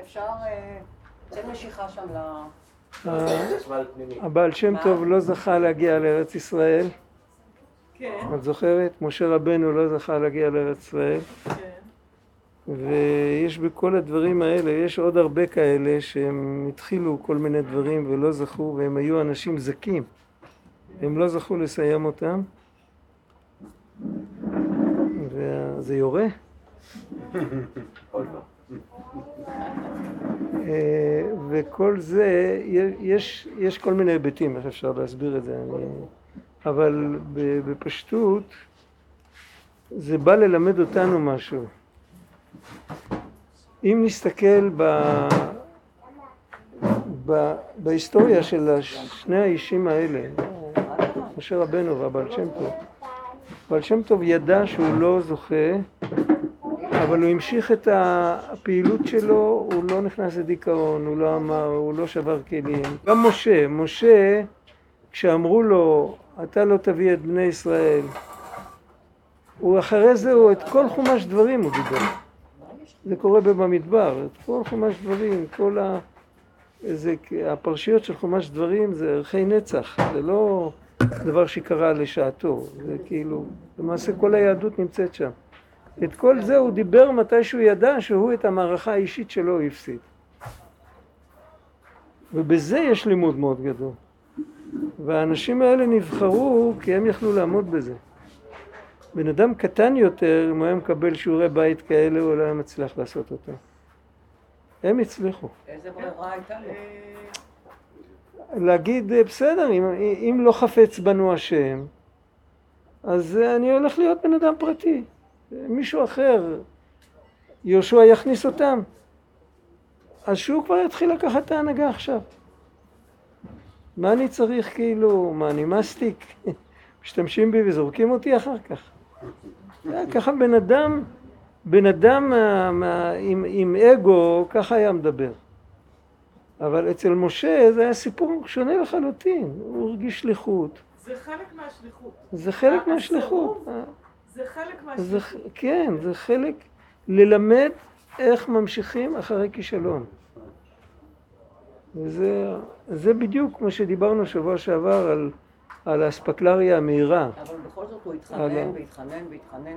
אפשר, אה, משיכה שם ל... הבעל שם טוב לא זכה להגיע לארץ ישראל. כן. את זוכרת? משה רבנו לא זכה להגיע לארץ ישראל. כן. ויש בכל הדברים האלה, יש עוד הרבה כאלה שהם התחילו כל מיני דברים ולא זכו והם היו אנשים זכים. הם לא זכו לסיים אותם. וזה יורה? אה, וכל זה, יש, יש כל מיני היבטים, איך אפשר להסביר את זה, אני, אבל בפשטות זה בא ללמד אותנו משהו. אם נסתכל ב, ב, בהיסטוריה של שני האישים האלה, משה רבנו והבעל שם טוב, בעל שם טוב ידע שהוא לא זוכה אבל הוא המשיך את הפעילות שלו, הוא לא נכנס לדיכאון, הוא לא אמר, הוא לא שבר כלים. גם משה, משה, כשאמרו לו, אתה לא תביא את בני ישראל, הוא אחרי זה, הוא את כל חומש דברים הוא דיבר. זה קורה במדבר, את כל חומש דברים, כל ה... זה, הפרשיות של חומש דברים זה ערכי נצח, זה לא דבר שקרה לשעתו, זה כאילו, למעשה כל היהדות נמצאת שם. את כל זה הוא דיבר מתי שהוא ידע שהוא את המערכה האישית שלו הפסיד. ובזה יש לימוד מאוד גדול. והאנשים האלה נבחרו כי הם יכלו לעמוד בזה. בן אדם קטן יותר, אם הוא היה מקבל שיעורי בית כאלה, הוא לא היה מצליח לעשות אותם. הם הצליחו. איזה ברירה הייתה לו? להגיד, בסדר, אם, אם לא חפץ בנו השם, אז אני הולך להיות בן אדם פרטי. מישהו אחר, יהושע יכניס אותם, אז שהוא כבר יתחיל לקחת את ההנהגה עכשיו. מה אני צריך כאילו, מה אני מסטיק? משתמשים בי וזורקים אותי אחר כך. ככה בן אדם, בן אדם מה, מה, עם, עם אגו, ככה היה מדבר. אבל אצל משה זה היה סיפור שונה לחלוטין, הוא הרגיש שליחות. זה חלק מהשליחות. זה חלק מהשליחות. זה חלק מהשליחות. כן, זה חלק ללמד איך ממשיכים אחרי כישלון. וזה בדיוק מה שדיברנו שבוע שעבר על, על האספקלריה המהירה. אבל בכל זאת הוא התחנן והתחנן והתחנן.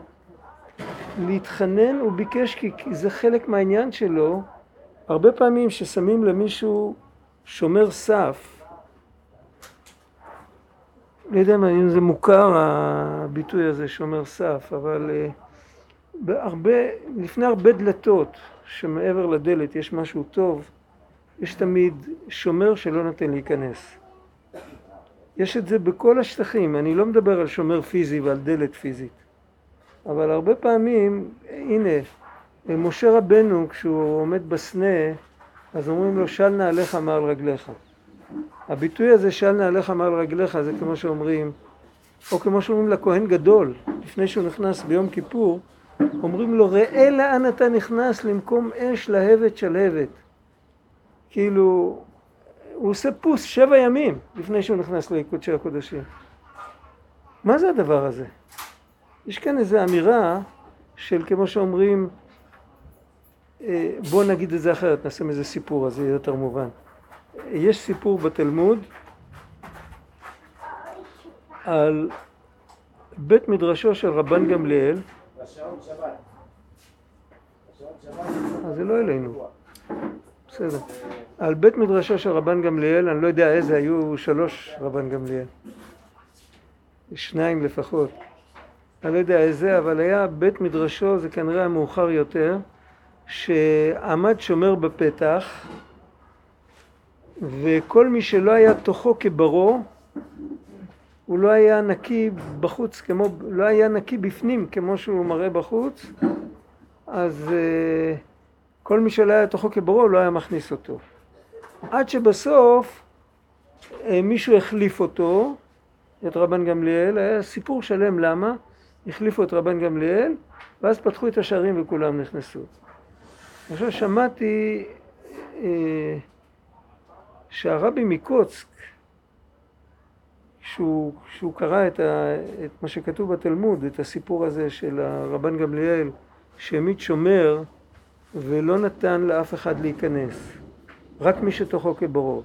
להתחנן הוא ביקש כי, כי זה חלק מהעניין שלו. הרבה פעמים ששמים למישהו שומר סף, לא יודע אם זה מוכר הביטוי הזה שומר סף, אבל אה, בהרבה, לפני הרבה דלתות שמעבר לדלת יש משהו טוב, יש תמיד שומר שלא נותן להיכנס. יש את זה בכל השטחים, אני לא מדבר על שומר פיזי ועל דלת פיזית, אבל הרבה פעמים, הנה, משה רבנו כשהוא עומד בסנה, אז אומרים לו של נעליך מעל רגליך. הביטוי הזה של נעליך מעל רגליך זה כמו שאומרים, או כמו שאומרים לכהן גדול, לפני שהוא נכנס ביום כיפור, אומרים לו ראה לאן אתה נכנס למקום אש להבת שלהבת. כאילו, הוא עושה פוס שבע ימים לפני שהוא נכנס לקודשי הקודשים. מה זה הדבר הזה? יש כאן איזו אמירה של כמו שאומרים, אה, בואו נגיד את זה אחרת, נעשה מזה סיפור, אז זה יהיה יותר מובן. יש סיפור בתלמוד על בית מדרשו של רבן גמליאל. אז זה לא אלינו. בסדר. על בית מדרשו של רבן גמליאל אני לא יודע איזה היו שלוש רבן גמליאל. שניים לפחות. אני לא יודע איזה אבל היה בית מדרשו זה כנראה המאוחר יותר שעמד שומר בפתח וכל מי שלא היה תוכו כברו, הוא לא היה נקי בחוץ כמו, לא היה נקי בפנים כמו שהוא מראה בחוץ, אז uh, כל מי שלא היה תוכו כברו לא היה מכניס אותו. עד שבסוף uh, מישהו החליף אותו, את רבן גמליאל, היה סיפור שלם למה, החליפו את רבן גמליאל, ואז פתחו את השערים וכולם נכנסו. עכשיו שמעתי uh, שהרבי מקוצק, שהוא, שהוא קרא את, ה, את מה שכתוב בתלמוד, את הסיפור הזה של הרבן גמליאל שהעמיד שומר ולא נתן לאף אחד להיכנס, רק מי שתוכו כברו.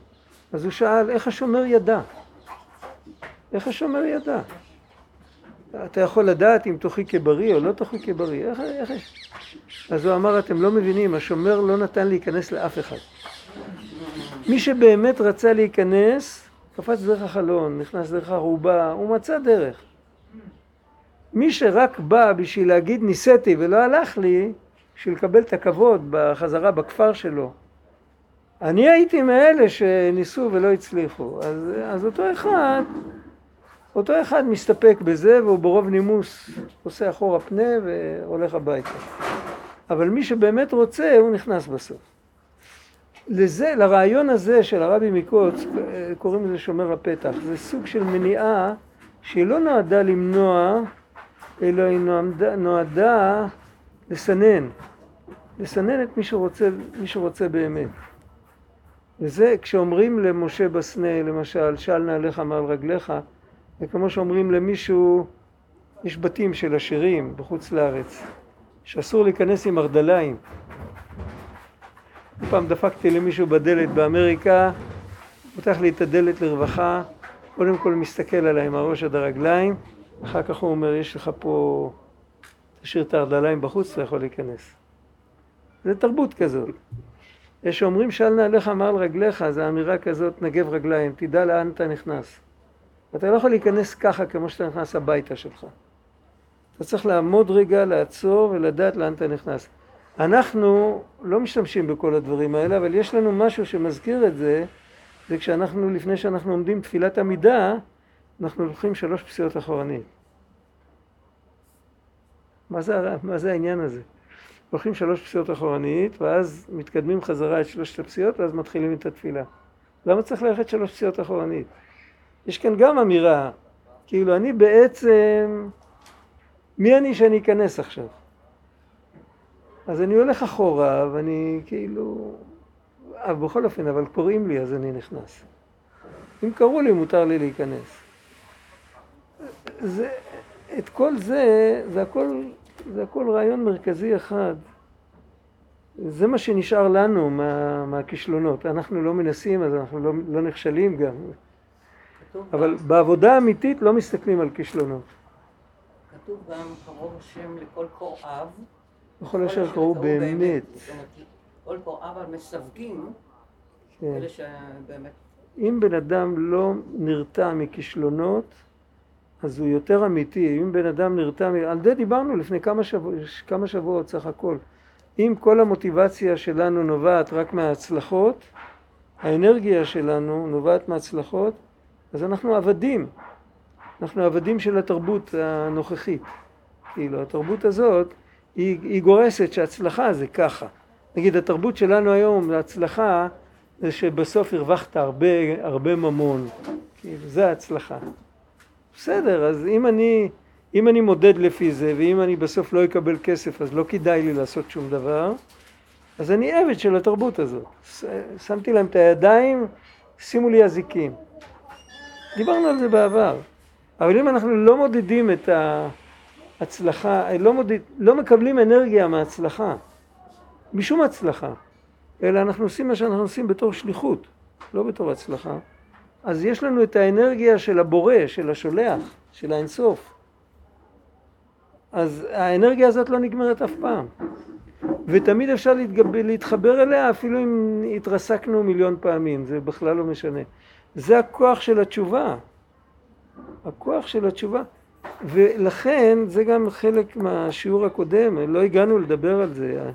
אז הוא שאל, איך השומר ידע? איך השומר ידע? אתה יכול לדעת אם תוכי כבריא או לא תוכי כבריא, איך, איך... אז הוא אמר, אתם לא מבינים, השומר לא נתן להיכנס לאף אחד. מי שבאמת רצה להיכנס, קפץ דרך החלון, נכנס דרך הרובה, הוא מצא דרך. מי שרק בא בשביל להגיד ניסיתי ולא הלך לי, בשביל לקבל את הכבוד בחזרה בכפר שלו. אני הייתי מאלה שניסו ולא הצליחו. אז, אז אותו אחד, אותו אחד מסתפק בזה והוא ברוב נימוס עושה אחורה פנה והולך הביתה. אבל מי שבאמת רוצה, הוא נכנס בסוף. לזה, לרעיון הזה של הרבי מקוץ, קוראים לזה שומר הפתח. זה סוג של מניעה שהיא לא נועדה למנוע, אלא היא נועדה, נועדה לסנן. לסנן את מי שרוצה, מי שרוצה באמת. וזה כשאומרים למשה בסנה, למשל, של נעליך מעל רגליך, זה כמו שאומרים למישהו, יש בתים של עשירים בחוץ לארץ, שאסור להיכנס עם ארדליים. פעם דפקתי למישהו בדלת באמריקה, פותח לי את הדלת לרווחה, קודם כל מסתכל עליי עם הראש עד הרגליים, אחר כך הוא אומר, יש לך פה, תשאיר את הארדליים בחוץ, אתה יכול להיכנס. זה תרבות כזאת. יש שאומרים של נעליך מעל רגליך, זו אמירה כזאת, נגב רגליים, תדע לאן אתה נכנס. אתה לא יכול להיכנס ככה כמו שאתה נכנס הביתה שלך. אתה צריך לעמוד רגע, לעצור ולדעת לאן אתה נכנס. אנחנו לא משתמשים בכל הדברים האלה, אבל יש לנו משהו שמזכיר את זה, זה כשאנחנו, לפני שאנחנו עומדים תפילת עמידה, אנחנו לוקחים שלוש פסיעות אחורנית. מה זה, מה זה העניין הזה? הולכים שלוש פסיעות אחורנית, ואז מתקדמים חזרה את שלושת הפסיעות, ואז מתחילים את התפילה. למה צריך ללכת שלוש פסיעות אחורנית? יש כאן גם אמירה, כאילו אני בעצם, מי אני שאני אכנס עכשיו? אז אני הולך אחורה, ואני כאילו, אבל בכל אופן, אבל קוראים לי אז אני נכנס. אם קראו לי, מותר לי להיכנס. זה, את כל זה, זה הכל זה הכל רעיון מרכזי אחד. זה מה שנשאר לנו מה, מהכישלונות. אנחנו לא מנסים, אז אנחנו לא, לא נכשלים גם. אבל גם, בעבודה האמיתית לא מסתכלים על כישלונות. כתוב גם קרוב השם לכל קוראיו. לכל אשר קראו באמת. כל קוראיו על מסווגים, כן. אלה שבאמת... אם בן אדם לא נרתע מכישלונות, אז הוא יותר אמיתי. אם בן אדם נרתע, על זה דיברנו לפני כמה, שבוע, כמה שבועות סך הכל. אם כל המוטיבציה שלנו נובעת רק מההצלחות, האנרגיה שלנו נובעת מההצלחות, אז אנחנו עבדים. אנחנו עבדים של התרבות הנוכחית. כאילו, התרבות הזאת, היא, היא גורסת שהצלחה זה ככה. נגיד, התרבות שלנו היום, ההצלחה, זה שבסוף הרווחת הרבה, הרבה ממון. כאילו, זה ההצלחה. בסדר, אז אם אני, אם אני מודד לפי זה, ואם אני בסוף לא אקבל כסף, אז לא כדאי לי לעשות שום דבר, אז אני עבד של התרבות הזאת. שמתי להם את הידיים, שימו לי אזיקים. דיברנו על זה בעבר. אבל אם אנחנו לא מודדים את ההצלחה, לא, מודד, לא מקבלים אנרגיה מההצלחה, משום הצלחה, אלא אנחנו עושים מה שאנחנו עושים בתור שליחות, לא בתור הצלחה, אז יש לנו את האנרגיה של הבורא, של השולח, של האינסוף. אז האנרגיה הזאת לא נגמרת אף פעם. ותמיד אפשר להתגב... להתחבר אליה אפילו אם התרסקנו מיליון פעמים, זה בכלל לא משנה. זה הכוח של התשובה. הכוח של התשובה. ולכן זה גם חלק מהשיעור הקודם, לא הגענו לדבר על זה.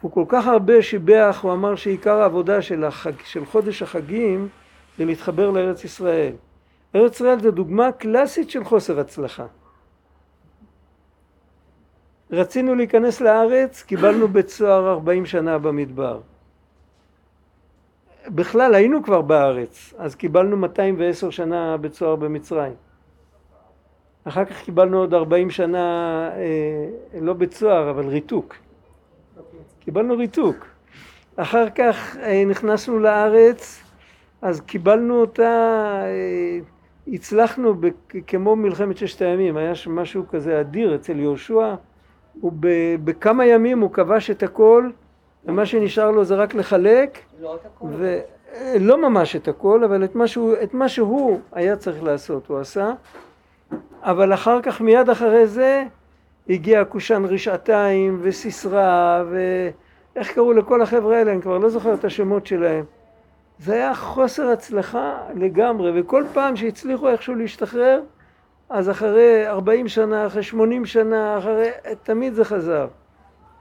הוא כל כך הרבה שיבח, הוא אמר שעיקר העבודה של, החג, של חודש החגים ולהתחבר לארץ ישראל. ארץ ישראל זה דוגמה קלאסית של חוסר הצלחה. רצינו להיכנס לארץ, קיבלנו בית סוהר 40 שנה במדבר. בכלל היינו כבר בארץ, אז קיבלנו 210 שנה בית סוהר במצרים. אחר כך קיבלנו עוד 40 שנה, אה, לא בית סוהר, אבל ריתוק. קיבלנו ריתוק. אחר כך אה, נכנסנו לארץ, אז קיבלנו אותה, אה, הצלחנו כמו מלחמת ששת הימים, היה משהו כזה אדיר אצל יהושע, הוא ב, בכמה ימים הוא כבש את הכל, ומה שנשאר לו זה רק לחלק, לא את הכל. ולא ממש את הכל, אבל את מה, שהוא, את מה שהוא היה צריך לעשות הוא עשה, אבל אחר כך, מיד אחרי זה, הגיע קושן רשעתיים וסיסרא ואיך קראו לכל החבר'ה האלה, אני כבר לא זוכר את השמות שלהם. זה היה חוסר הצלחה לגמרי, וכל פעם שהצליחו איכשהו להשתחרר, אז אחרי 40 שנה, אחרי 80 שנה, אחרי... תמיד זה חזר.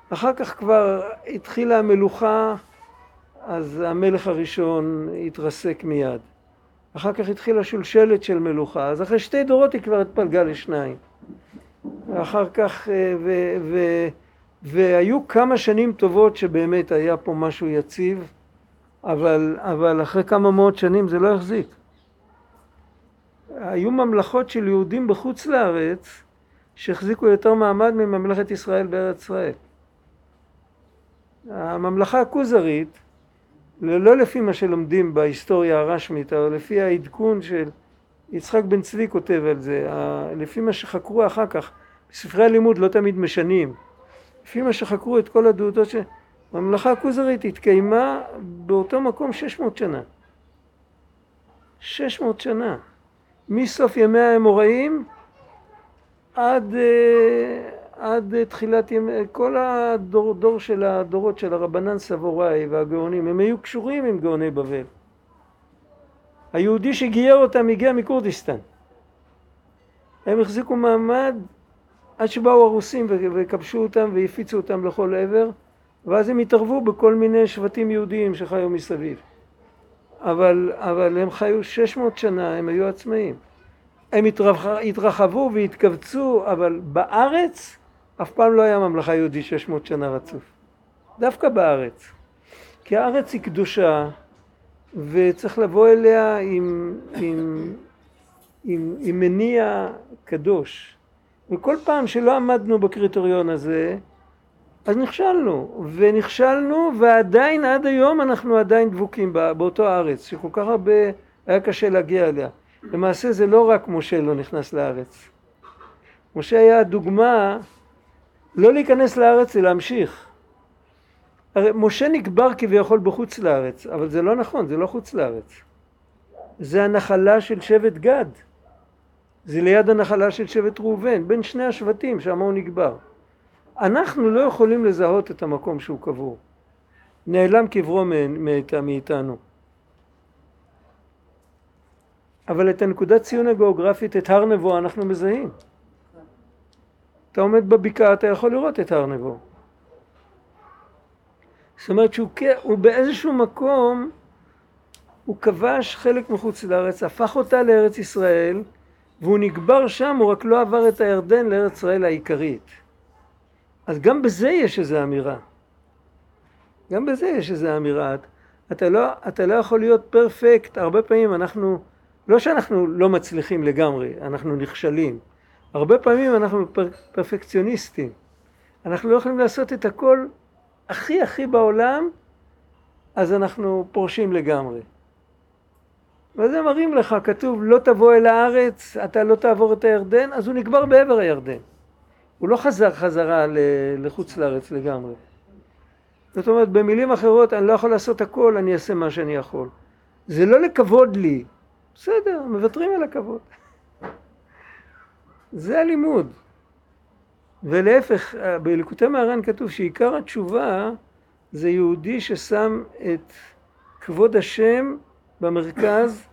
אחר כך כבר התחילה המלוכה, אז המלך הראשון התרסק מיד. אחר כך התחילה שולשלת של מלוכה, אז אחרי שתי דורות היא כבר התפלגה לשניים. ואחר כך, אה, ו, ו, והיו כמה שנים טובות שבאמת היה פה משהו יציב, אבל, אבל אחרי כמה מאות שנים זה לא החזיק. היו ממלכות של יהודים בחוץ לארץ שהחזיקו יותר מעמד מממלכת ישראל בארץ ישראל. הממלכה הכוזרית, לא לפי מה שלומדים בהיסטוריה הרשמית, אבל לפי העדכון של יצחק בן צבי כותב על זה, לפי מה שחקרו אחר כך, בספרי הלימוד לא תמיד משנים, לפי מה שחקרו את כל הדעותות של... הממלכה הכוזרית התקיימה באותו מקום 600 שנה. 600 שנה. מסוף ימי האמוראים עד, אה, עד תחילת ימי, כל הדור דור של הדורות של הרבנן סבוראי והגאונים, הם היו קשורים עם גאוני בבל. היהודי שגייר אותם הגיע מכורדיסטן. הם החזיקו מעמד עד שבאו הרוסים וכבשו אותם והפיצו אותם לכל עבר, ואז הם התערבו בכל מיני שבטים יהודיים שחיו מסביב. אבל, אבל הם חיו 600 שנה, הם היו עצמאים. הם התרח, התרחבו והתכווצו, אבל בארץ אף פעם לא היה ממלכה יהודית 600 שנה רצוף. דווקא בארץ. כי הארץ היא קדושה, וצריך לבוא אליה עם, עם, עם, עם מניע קדוש. וכל פעם שלא עמדנו בקריטריון הזה, אז נכשלנו, ונכשלנו, ועדיין עד היום אנחנו עדיין דבוקים באותו הארץ, שכל כך הרבה היה קשה להגיע אליה. למעשה זה לא רק משה לא נכנס לארץ. משה היה דוגמה לא להיכנס לארץ, אלא להמשיך. הרי משה נקבר כביכול בחוץ לארץ, אבל זה לא נכון, זה לא חוץ לארץ. זה הנחלה של שבט גד. זה ליד הנחלה של שבט ראובן, בין שני השבטים, שם הוא נקבר. אנחנו לא יכולים לזהות את המקום שהוא קבור. נעלם קברו מאיתנו. אבל את הנקודת ציון הגיאוגרפית, את הר נבו, אנחנו מזהים. אתה עומד בבקעה, אתה יכול לראות את הר נבו. זאת אומרת שהוא באיזשהו מקום, הוא כבש חלק מחוץ לארץ, הפך אותה לארץ ישראל, והוא נקבר שם, הוא רק לא עבר את הירדן לארץ ישראל העיקרית. אז גם בזה יש איזו אמירה. גם בזה יש איזו אמירה. אתה לא, אתה לא יכול להיות פרפקט, הרבה פעמים אנחנו, לא שאנחנו לא מצליחים לגמרי, אנחנו נכשלים. הרבה פעמים אנחנו פר, פרפקציוניסטים. אנחנו לא יכולים לעשות את הכל הכי הכי בעולם, אז אנחנו פורשים לגמרי. וזה מראים לך, כתוב לא תבוא אל הארץ, אתה לא תעבור את הירדן, אז הוא נקבר בעבר הירדן. הוא לא חזר חזרה לחוץ לארץ לגמרי. זאת אומרת, במילים אחרות, אני לא יכול לעשות הכל, אני אעשה מה שאני יכול. זה לא לכבוד לי. בסדר, מוותרים על הכבוד. זה הלימוד. ולהפך, בליקוטי מהר"ן כתוב שעיקר התשובה זה יהודי ששם את כבוד השם במרכז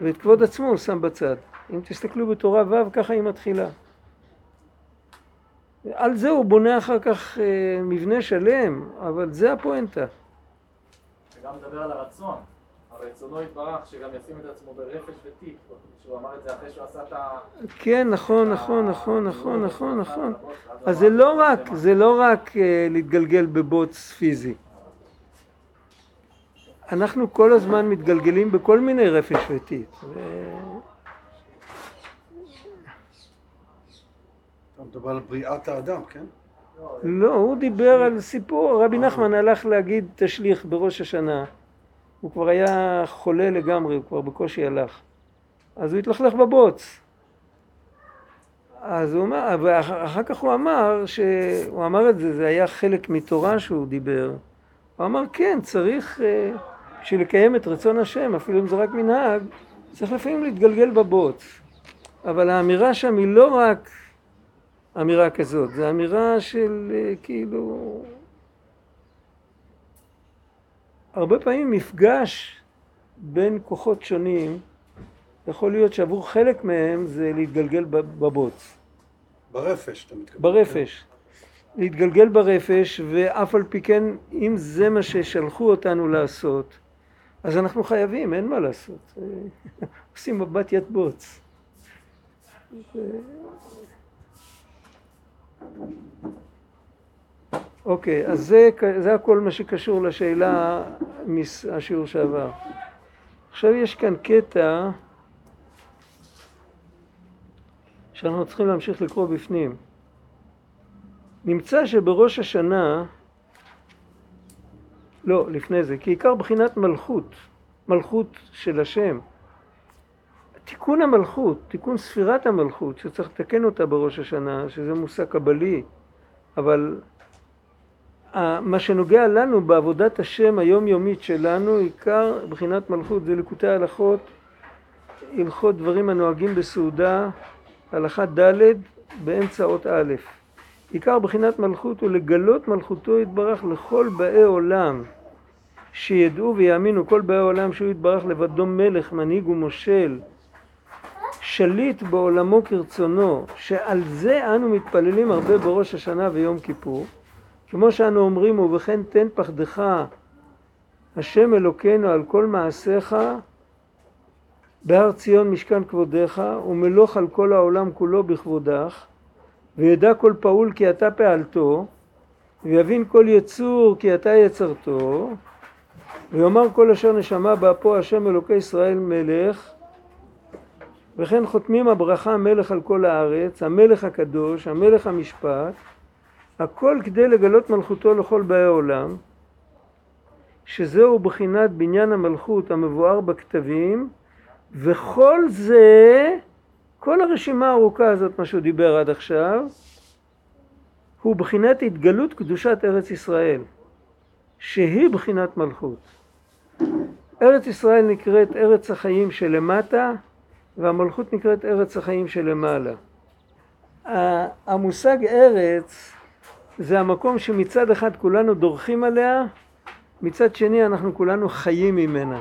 ואת כבוד עצמו הוא שם בצד. אם תסתכלו בתורה ו', ככה היא מתחילה. על זה הוא בונה אחר כך אה, מבנה שלם, אבל זה הפואנטה. וגם מדבר על הרצון. רצונו יתברך שגם ישים את עצמו ברפש וטיק, שהוא אמר את זה אחרי שהוא עשה את ה... כן, נכון, נכון, נכון, נכון, נכון, נכון. אז זה לא רק, זה לא רק אה, להתגלגל בבוץ פיזי. אנחנו כל הזמן מתגלגלים בכל מיני רפש וטיק. אתה מדבר על בריאת האדם, כן? לא, הוא דיבר על סיפור, רבי נחמן הלך להגיד תשליך בראש השנה. הוא כבר היה חולה לגמרי, הוא כבר בקושי הלך. אז הוא התלכלך בבוץ. אז הוא אמר, ואחר כך הוא אמר, שהוא אמר את זה, זה היה חלק מתורה שהוא דיבר. הוא אמר, כן, צריך, אה, בשביל לקיים את רצון השם, אפילו אם זה רק מנהג, צריך לפעמים להתגלגל בבוץ. אבל האמירה שם היא לא רק אמירה כזאת, זו אמירה של אה, כאילו... הרבה פעמים מפגש בין כוחות שונים, יכול להיות שעבור חלק מהם זה להתגלגל בבוץ. ברפש אתה מתכוון. ברפש. להתגלגל ברפש, ואף על פי כן, אם זה מה ששלחו אותנו לעשות, אז אנחנו חייבים, אין מה לעשות. עושים מבט יד בוץ. אוקיי, אז זה, זה הכל מה שקשור לשאלה מהשיעור שעבר. עכשיו יש כאן קטע שאנחנו צריכים להמשיך לקרוא בפנים. נמצא שבראש השנה, לא, לפני זה, כעיקר בחינת מלכות, מלכות של השם. תיקון המלכות, תיקון ספירת המלכות, שצריך לתקן אותה בראש השנה, שזה מושג קבלי, אבל מה שנוגע לנו בעבודת השם היומיומית שלנו, עיקר בחינת מלכות זה לקוטי הלכות, הלכות דברים הנוהגים בסעודה, הלכה ד' באמצע אות א'. עיקר בחינת מלכות הוא לגלות מלכותו יתברך לכל באי עולם, שידעו ויאמינו כל באי עולם שהוא יתברך לבדו מלך, מנהיג ומושל, שליט בעולמו כרצונו, שעל זה אנו מתפללים הרבה בראש השנה ויום כיפור. כמו שאנו אומרים, ובכן תן פחדך השם אלוקינו על כל מעשיך בהר ציון משכן כבודך ומלוך על כל העולם כולו בכבודך וידע כל פעול כי אתה פעלתו ויבין כל יצור כי אתה יצרתו ויאמר כל אשר נשמה באפו השם אלוקי ישראל מלך וכן חותמים הברכה מלך על כל הארץ המלך הקדוש המלך המשפט הכל כדי לגלות מלכותו לכל באי עולם, שזהו בחינת בניין המלכות המבואר בכתבים, וכל זה, כל הרשימה הארוכה הזאת, מה שהוא דיבר עד עכשיו, הוא בחינת התגלות קדושת ארץ ישראל, שהיא בחינת מלכות. ארץ ישראל נקראת ארץ החיים שלמטה, והמלכות נקראת ארץ החיים שלמעלה. המושג ארץ זה המקום שמצד אחד כולנו דורכים עליה, מצד שני אנחנו כולנו חיים ממנה.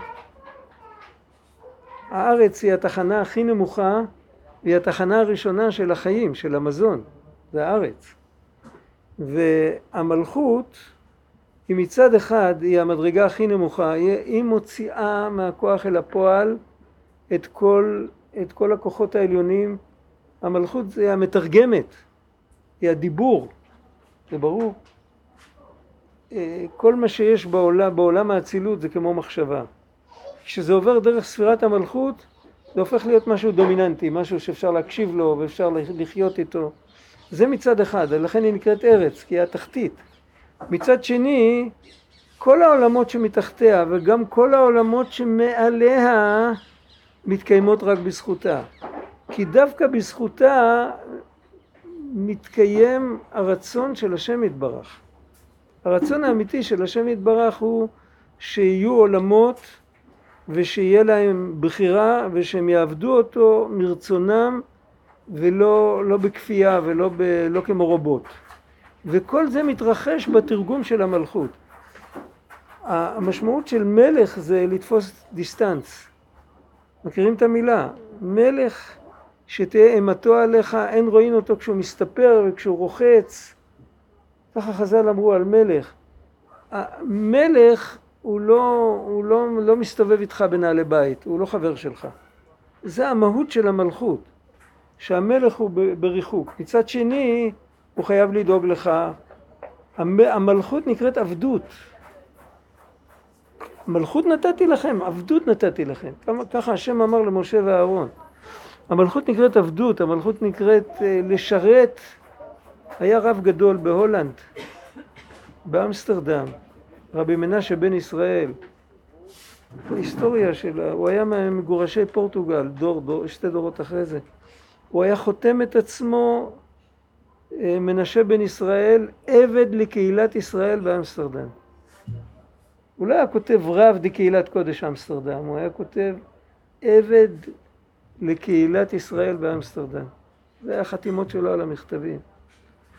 הארץ היא התחנה הכי נמוכה, היא התחנה הראשונה של החיים, של המזון, זה הארץ. והמלכות היא מצד אחד, היא המדרגה הכי נמוכה, היא מוציאה מהכוח אל הפועל את כל, את כל הכוחות העליונים. המלכות זה המתרגמת, היא הדיבור. זה ברור. אה, כל מה שיש בעולם, בעולם האצילות זה כמו מחשבה. כשזה עובר דרך ספירת המלכות, זה הופך להיות משהו דומיננטי, משהו שאפשר להקשיב לו ואפשר לחיות איתו. זה מצד אחד, ולכן היא נקראת ארץ, כי היא התחתית. מצד שני, כל העולמות שמתחתיה וגם כל העולמות שמעליה מתקיימות רק בזכותה. כי דווקא בזכותה מתקיים הרצון של השם יתברך. הרצון האמיתי של השם יתברך הוא שיהיו עולמות ושיהיה להם בחירה ושהם יעבדו אותו מרצונם ולא לא בכפייה ולא ב, לא כמו רובוט. וכל זה מתרחש בתרגום של המלכות. המשמעות של מלך זה לתפוס דיסטנס. מכירים את המילה? מלך שתהיה אימתו עליך, אין רואים אותו כשהוא מסתפר וכשהוא רוחץ. ככה חז"ל אמרו על מלך. מלך הוא לא, הוא לא, לא מסתובב איתך בנעלי בית, הוא לא חבר שלך. זה המהות של המלכות, שהמלך הוא בריחוק. מצד שני, הוא חייב לדאוג לך. המלכות נקראת עבדות. מלכות נתתי לכם, עבדות נתתי לכם. ככה השם אמר למשה ואהרון. המלכות נקראת עבדות, המלכות נקראת אה, לשרת. היה רב גדול בהולנד, באמסטרדם, רבי מנשה בן ישראל. ההיסטוריה שלו, הוא היה ממגורשי פורטוגל, דור, דור, שתי דורות אחרי זה. הוא היה חותם את עצמו, אה, מנשה בן ישראל, עבד לקהילת ישראל באמסטרדם. הוא לא היה כותב רב דקהילת קודש אמסטרדם, הוא היה כותב עבד לקהילת ישראל באמסטרדם. זה היה החתימות שלו על המכתבים.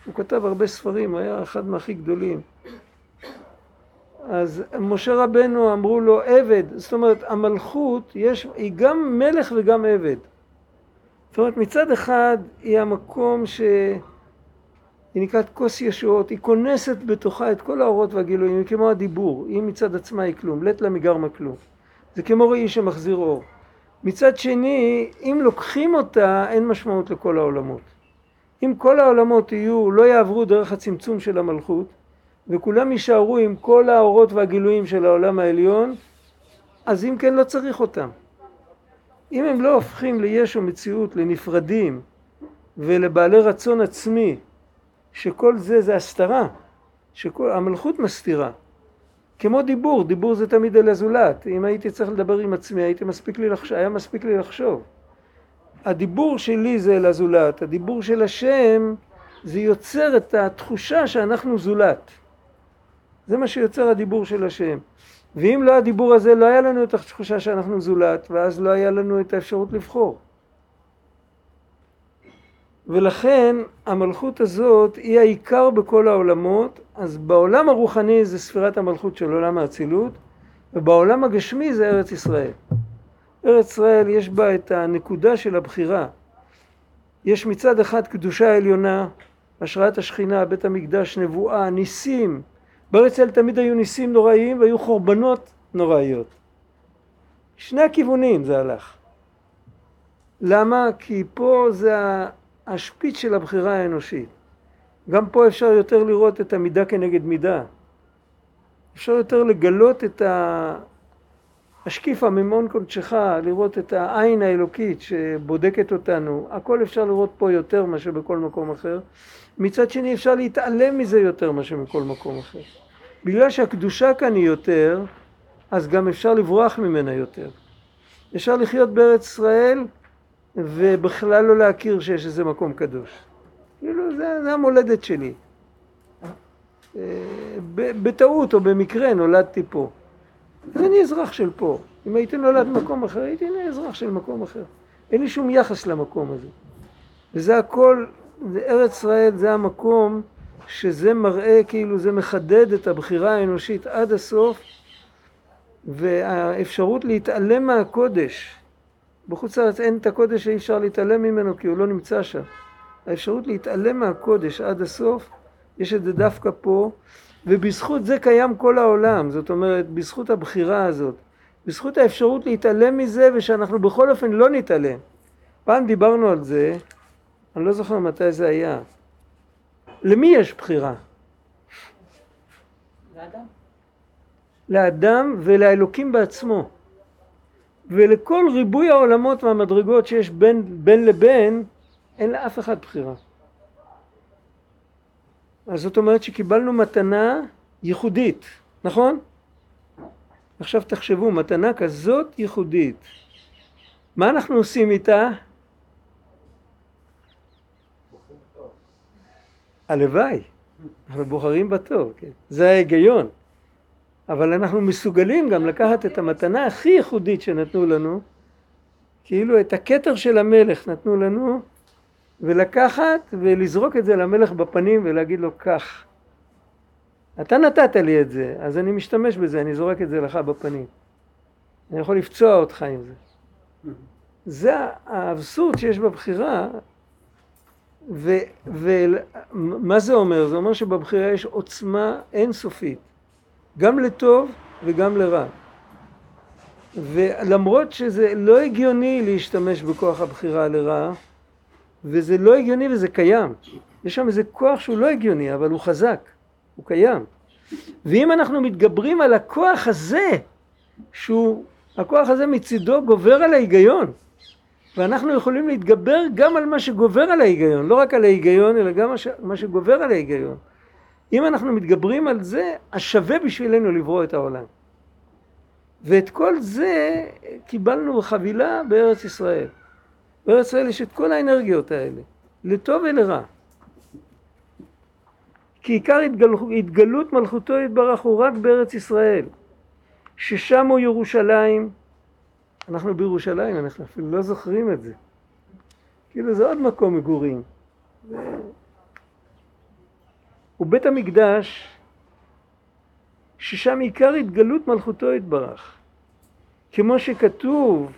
הוא כתב הרבה ספרים, היה אחד מהכי גדולים. אז משה רבנו אמרו לו עבד, זאת אומרת המלכות יש, היא גם מלך וגם עבד. זאת אומרת מצד אחד היא המקום שהיא נקראת כוס ישועות, היא כונסת בתוכה את כל האורות והגילויים, היא כמו הדיבור, היא מצד עצמה היא כלום, לית לה מגרמה כלום. זה כמו ראי שמחזיר אור. מצד שני, אם לוקחים אותה, אין משמעות לכל העולמות. אם כל העולמות יהיו, לא יעברו דרך הצמצום של המלכות, וכולם יישארו עם כל האורות והגילויים של העולם העליון, אז אם כן לא צריך אותם. אם הם לא הופכים ליש מציאות, לנפרדים ולבעלי רצון עצמי, שכל זה זה הסתרה, שהמלכות מסתירה. כמו דיבור, דיבור זה תמיד אל הזולת. אם הייתי צריך לדבר עם עצמי, הייתי מספיק לי לחשוב, היה מספיק לי לחשוב. הדיבור שלי זה אל הזולת, הדיבור של השם זה יוצר את התחושה שאנחנו זולת. זה מה שיוצר הדיבור של השם. ואם לא הדיבור הזה, לא היה לנו את התחושה שאנחנו זולת, ואז לא היה לנו את האפשרות לבחור. ולכן המלכות הזאת היא העיקר בכל העולמות, אז בעולם הרוחני זה ספירת המלכות של עולם האצילות, ובעולם הגשמי זה ארץ ישראל. ארץ ישראל יש בה את הנקודה של הבחירה. יש מצד אחד קדושה עליונה, השראת השכינה, בית המקדש, נבואה, ניסים. בארץ ישראל תמיד היו ניסים נוראיים והיו חורבנות נוראיות. שני הכיוונים זה הלך. למה? כי פה זה השפיץ של הבחירה האנושית. גם פה אפשר יותר לראות את המידה כנגד מידה. אפשר יותר לגלות את השקיפה ממון קודשך, לראות את העין האלוקית שבודקת אותנו. הכל אפשר לראות פה יותר מאשר בכל מקום אחר. מצד שני אפשר להתעלם מזה יותר מאשר מכל מקום אחר. בגלל שהקדושה כאן היא יותר, אז גם אפשר לברוח ממנה יותר. אפשר לחיות בארץ ישראל ובכלל לא להכיר שיש איזה מקום קדוש. כאילו זה, זה המולדת שלי. אה, בטעות או במקרה נולדתי פה. אז אני אזרח של פה. אם הייתי נולד במקום אחר, הייתי אזרח של מקום אחר. אין לי שום יחס למקום הזה. וזה הכל, זה ארץ ישראל זה המקום שזה מראה כאילו זה מחדד את הבחירה האנושית עד הסוף והאפשרות להתעלם מהקודש בחוץ לארץ אין את הקודש שאי אפשר להתעלם ממנו כי הוא לא נמצא שם. האפשרות להתעלם מהקודש עד הסוף, יש את זה דווקא פה, ובזכות זה קיים כל העולם, זאת אומרת, בזכות הבחירה הזאת, בזכות האפשרות להתעלם מזה ושאנחנו בכל אופן לא נתעלם. פעם דיברנו על זה, אני לא זוכר מתי זה היה. למי יש בחירה? לאדם. לאדם ולאלוקים בעצמו. ולכל ריבוי העולמות והמדרגות שיש בין, בין לבין, אין לאף אחד בחירה. אז זאת אומרת שקיבלנו מתנה ייחודית, נכון? עכשיו תחשבו, מתנה כזאת ייחודית, מה אנחנו עושים איתה? הלוואי, אנחנו בוחרים בטוב, כן? זה ההיגיון. אבל אנחנו מסוגלים גם לקחת את המתנה הכי ייחודית שנתנו לנו, כאילו את הכתר של המלך נתנו לנו, ולקחת ולזרוק את זה למלך בפנים ולהגיד לו כך. אתה נתת לי את זה, אז אני משתמש בזה, אני זורק את זה לך בפנים. אני יכול לפצוע אותך עם זה. זה האבסורד שיש בבחירה, ומה זה אומר? זה אומר שבבחירה יש עוצמה אינסופית. גם לטוב וגם לרע. ולמרות שזה לא הגיוני להשתמש בכוח הבחירה לרע, וזה לא הגיוני וזה קיים. יש שם איזה כוח שהוא לא הגיוני, אבל הוא חזק, הוא קיים. ואם אנחנו מתגברים על הכוח הזה, שהוא, הכוח הזה מצידו גובר על ההיגיון, ואנחנו יכולים להתגבר גם על מה שגובר על ההיגיון, לא רק על ההיגיון, אלא גם מה שגובר על ההיגיון. אם אנחנו מתגברים על זה, אז שווה בשבילנו לברוא את העולם. ואת כל זה קיבלנו בחבילה בארץ ישראל. בארץ ישראל יש את כל האנרגיות האלה, לטוב ולרע. כי עיקר התגל... התגלות מלכותו יתברך הוא רק בארץ ישראל, ששם הוא ירושלים, אנחנו בירושלים, אנחנו אפילו לא זוכרים את זה. כאילו זה עוד מקום מגורים. ו... ובית המקדש, ששם עיקר התגלות מלכותו יתברך. כמו שכתוב,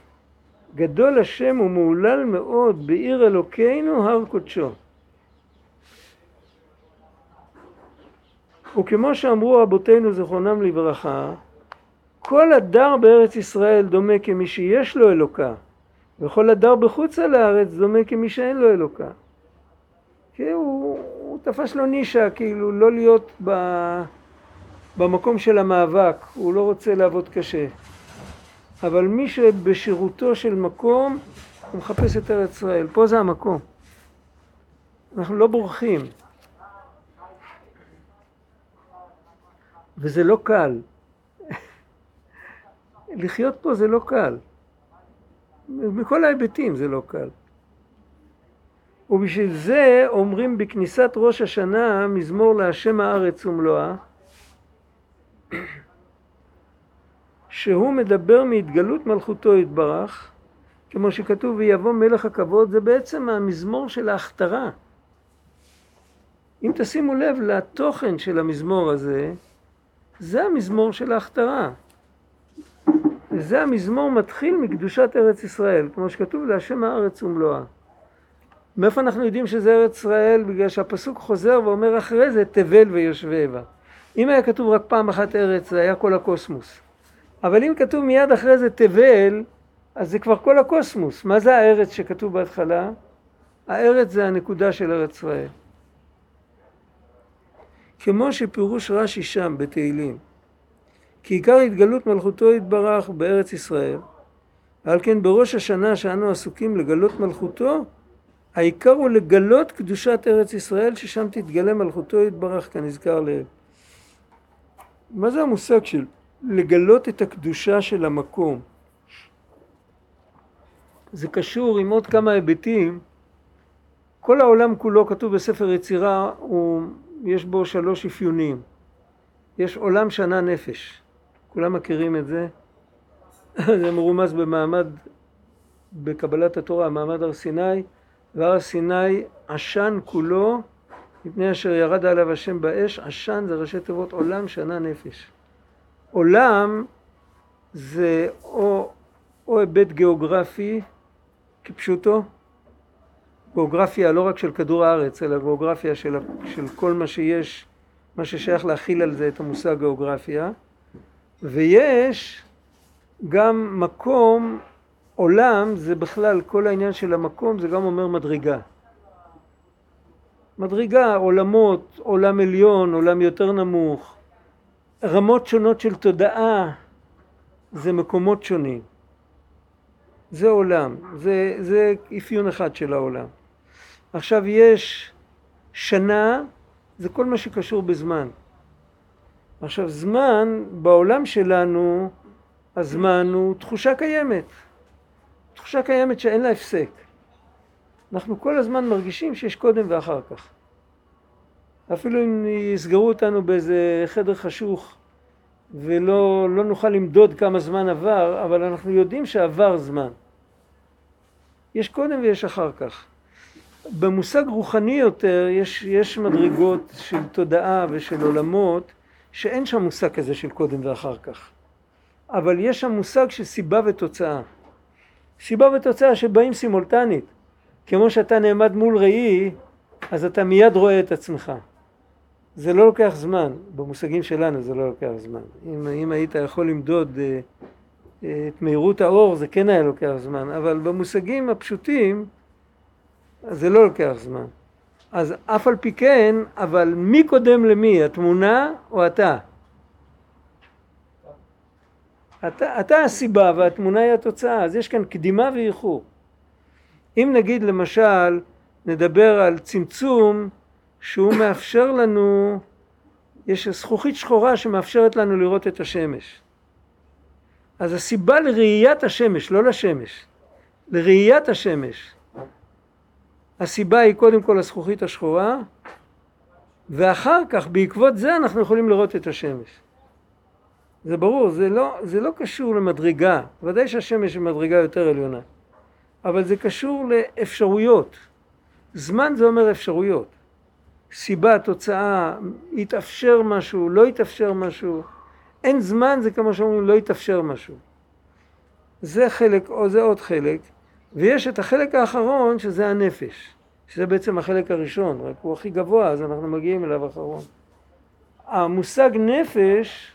גדול השם ומהולל מאוד בעיר אלוקינו הר קודשו. וכמו שאמרו רבותינו זכרונם לברכה, כל הדר בארץ ישראל דומה כמי שיש לו אלוקה, וכל הדר בחוץ על הארץ דומה כמי שאין לו אלוקה. כי הוא, הוא תפס לו נישה, כאילו לא להיות ב, במקום של המאבק, הוא לא רוצה לעבוד קשה. אבל מי שבשירותו של מקום, הוא מחפש את ארץ ישראל. פה זה המקום. אנחנו לא בורחים. וזה לא קל. לחיות פה זה לא קל. מכל ההיבטים זה לא קל. ובשביל זה אומרים בכניסת ראש השנה מזמור להשם הארץ ומלואה שהוא מדבר מהתגלות מלכותו יתברך כמו שכתוב ויבוא מלך הכבוד זה בעצם המזמור של ההכתרה אם תשימו לב לתוכן של המזמור הזה זה המזמור של ההכתרה וזה המזמור מתחיל מקדושת ארץ ישראל כמו שכתוב להשם הארץ ומלואה מאיפה אנחנו יודעים שזה ארץ ישראל? בגלל שהפסוק חוזר ואומר אחרי זה תבל ויושבי בה. אם היה כתוב רק פעם אחת ארץ זה היה כל הקוסמוס. אבל אם כתוב מיד אחרי זה תבל, אז זה כבר כל הקוסמוס. מה זה הארץ שכתוב בהתחלה? הארץ זה הנקודה של ארץ ישראל. כמו שפירוש רש"י שם בתהילים, כי עיקר התגלות מלכותו יתברך בארץ ישראל, על כן בראש השנה שאנו עסוקים לגלות מלכותו, העיקר הוא לגלות קדושת ארץ ישראל ששם תתגלה מלכותו יתברך כנזכר לעיל. מה זה המושג של לגלות את הקדושה של המקום? זה קשור עם עוד כמה היבטים. כל העולם כולו כתוב בספר יצירה, הוא, יש בו שלוש אפיונים. יש עולם שנה נפש, כולם מכירים את זה. זה מרומז במעמד, בקבלת התורה, מעמד הר סיני. והר סיני עשן כולו מפני אשר ירד עליו השם באש, עשן זה ראשי תיבות עולם שנה נפש. עולם זה או, או היבט גיאוגרפי כפשוטו, גיאוגרפיה לא רק של כדור הארץ, אלא גיאוגרפיה של, של כל מה שיש, מה ששייך להכיל על זה את המושג גיאוגרפיה, ויש גם מקום עולם זה בכלל, כל העניין של המקום זה גם אומר מדרגה. מדרגה, עולמות, עולם עליון, עולם יותר נמוך, רמות שונות של תודעה, זה מקומות שונים. זה עולם, זה, זה אפיון אחד של העולם. עכשיו יש שנה, זה כל מה שקשור בזמן. עכשיו זמן, בעולם שלנו, הזמן הוא תחושה קיימת. תחושה קיימת שאין לה הפסק. אנחנו כל הזמן מרגישים שיש קודם ואחר כך. אפילו אם יסגרו אותנו באיזה חדר חשוך ולא לא נוכל למדוד כמה זמן עבר, אבל אנחנו יודעים שעבר זמן. יש קודם ויש אחר כך. במושג רוחני יותר יש, יש מדרגות של תודעה ושל עולמות שאין שם מושג כזה של קודם ואחר כך. אבל יש שם מושג של סיבה ותוצאה. סיבה ותוצאה שבאים סימולטנית. כמו שאתה נעמד מול ראי, אז אתה מיד רואה את עצמך. זה לא לוקח זמן, במושגים שלנו זה לא לוקח זמן. אם, אם היית יכול למדוד אה, אה, את מהירות האור זה כן היה לוקח זמן, אבל במושגים הפשוטים זה לא לוקח זמן. אז אף על פי כן, אבל מי קודם למי, התמונה או אתה? אתה, אתה הסיבה והתמונה היא התוצאה, אז יש כאן קדימה ואיחור. אם נגיד למשל נדבר על צמצום שהוא מאפשר לנו, יש זכוכית שחורה שמאפשרת לנו לראות את השמש. אז הסיבה לראיית השמש, לא לשמש, לראיית השמש. הסיבה היא קודם כל הזכוכית השחורה, ואחר כך בעקבות זה אנחנו יכולים לראות את השמש. זה ברור, זה לא, זה לא קשור למדרגה, ודאי שהשמש היא מדרגה יותר עליונה, אבל זה קשור לאפשרויות. זמן זה אומר אפשרויות. סיבה, תוצאה, התאפשר משהו, לא התאפשר משהו. אין זמן זה כמו שאומרים לא התאפשר משהו. זה חלק או זה עוד חלק, ויש את החלק האחרון שזה הנפש, שזה בעצם החלק הראשון, רק הוא הכי גבוה אז אנחנו מגיעים אליו אחרון. המושג נפש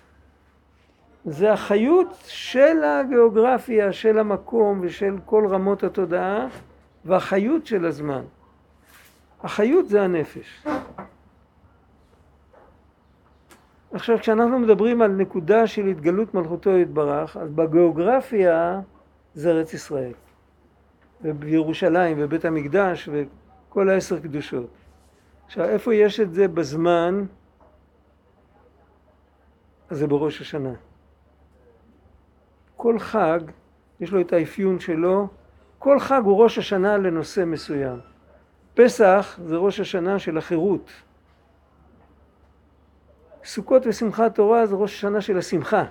זה החיות של הגיאוגרפיה, של המקום ושל כל רמות התודעה והחיות של הזמן. החיות זה הנפש. עכשיו כשאנחנו מדברים על נקודה של התגלות מלכותו יתברך, אז בגיאוגרפיה זה ארץ ישראל. ובירושלים ובית המקדש וכל העשר קדושות. עכשיו איפה יש את זה בזמן? אז זה בראש השנה. כל חג יש לו את האפיון שלו, כל חג הוא ראש השנה לנושא מסוים. פסח זה ראש השנה של החירות. סוכות ושמחת תורה זה ראש השנה של השמחה.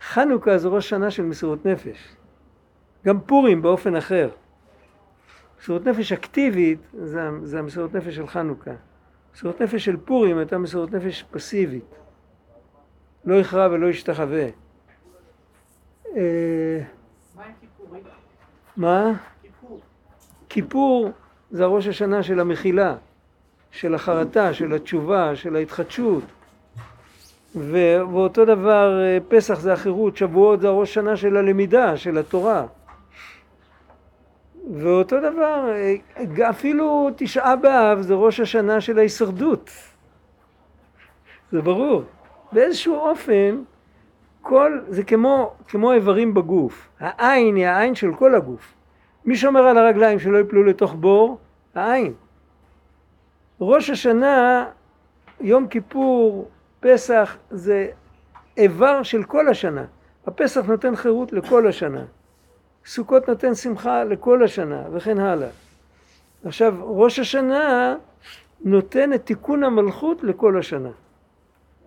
חנוכה זה ראש השנה של מסירות נפש. גם פורים באופן אחר. מסירות נפש אקטיבית זה, זה המסירות נפש של חנוכה. מסירות נפש של פורים הייתה מסירות נפש פסיבית. לא יכרע ולא ישתחווה. אה, מה עם כיפורים? מה? כיפור. זה הראש השנה של המחילה, של החרטה, של התשובה, של ההתחדשות. ו- ואותו דבר אה, פסח זה החירות, שבועות זה הראש שנה של הלמידה, של התורה. ואותו דבר, אה, אפילו תשעה באב זה ראש השנה של ההישרדות. זה ברור. באיזשהו אופן, כל, זה כמו, כמו איברים בגוף. העין היא העין של כל הגוף. מי שומר על הרגליים שלא יפלו לתוך בור? העין. ראש השנה, יום כיפור, פסח, זה איבר של כל השנה. הפסח נותן חירות לכל השנה. סוכות נותן שמחה לכל השנה, וכן הלאה. עכשיו, ראש השנה נותן את תיקון המלכות לכל השנה.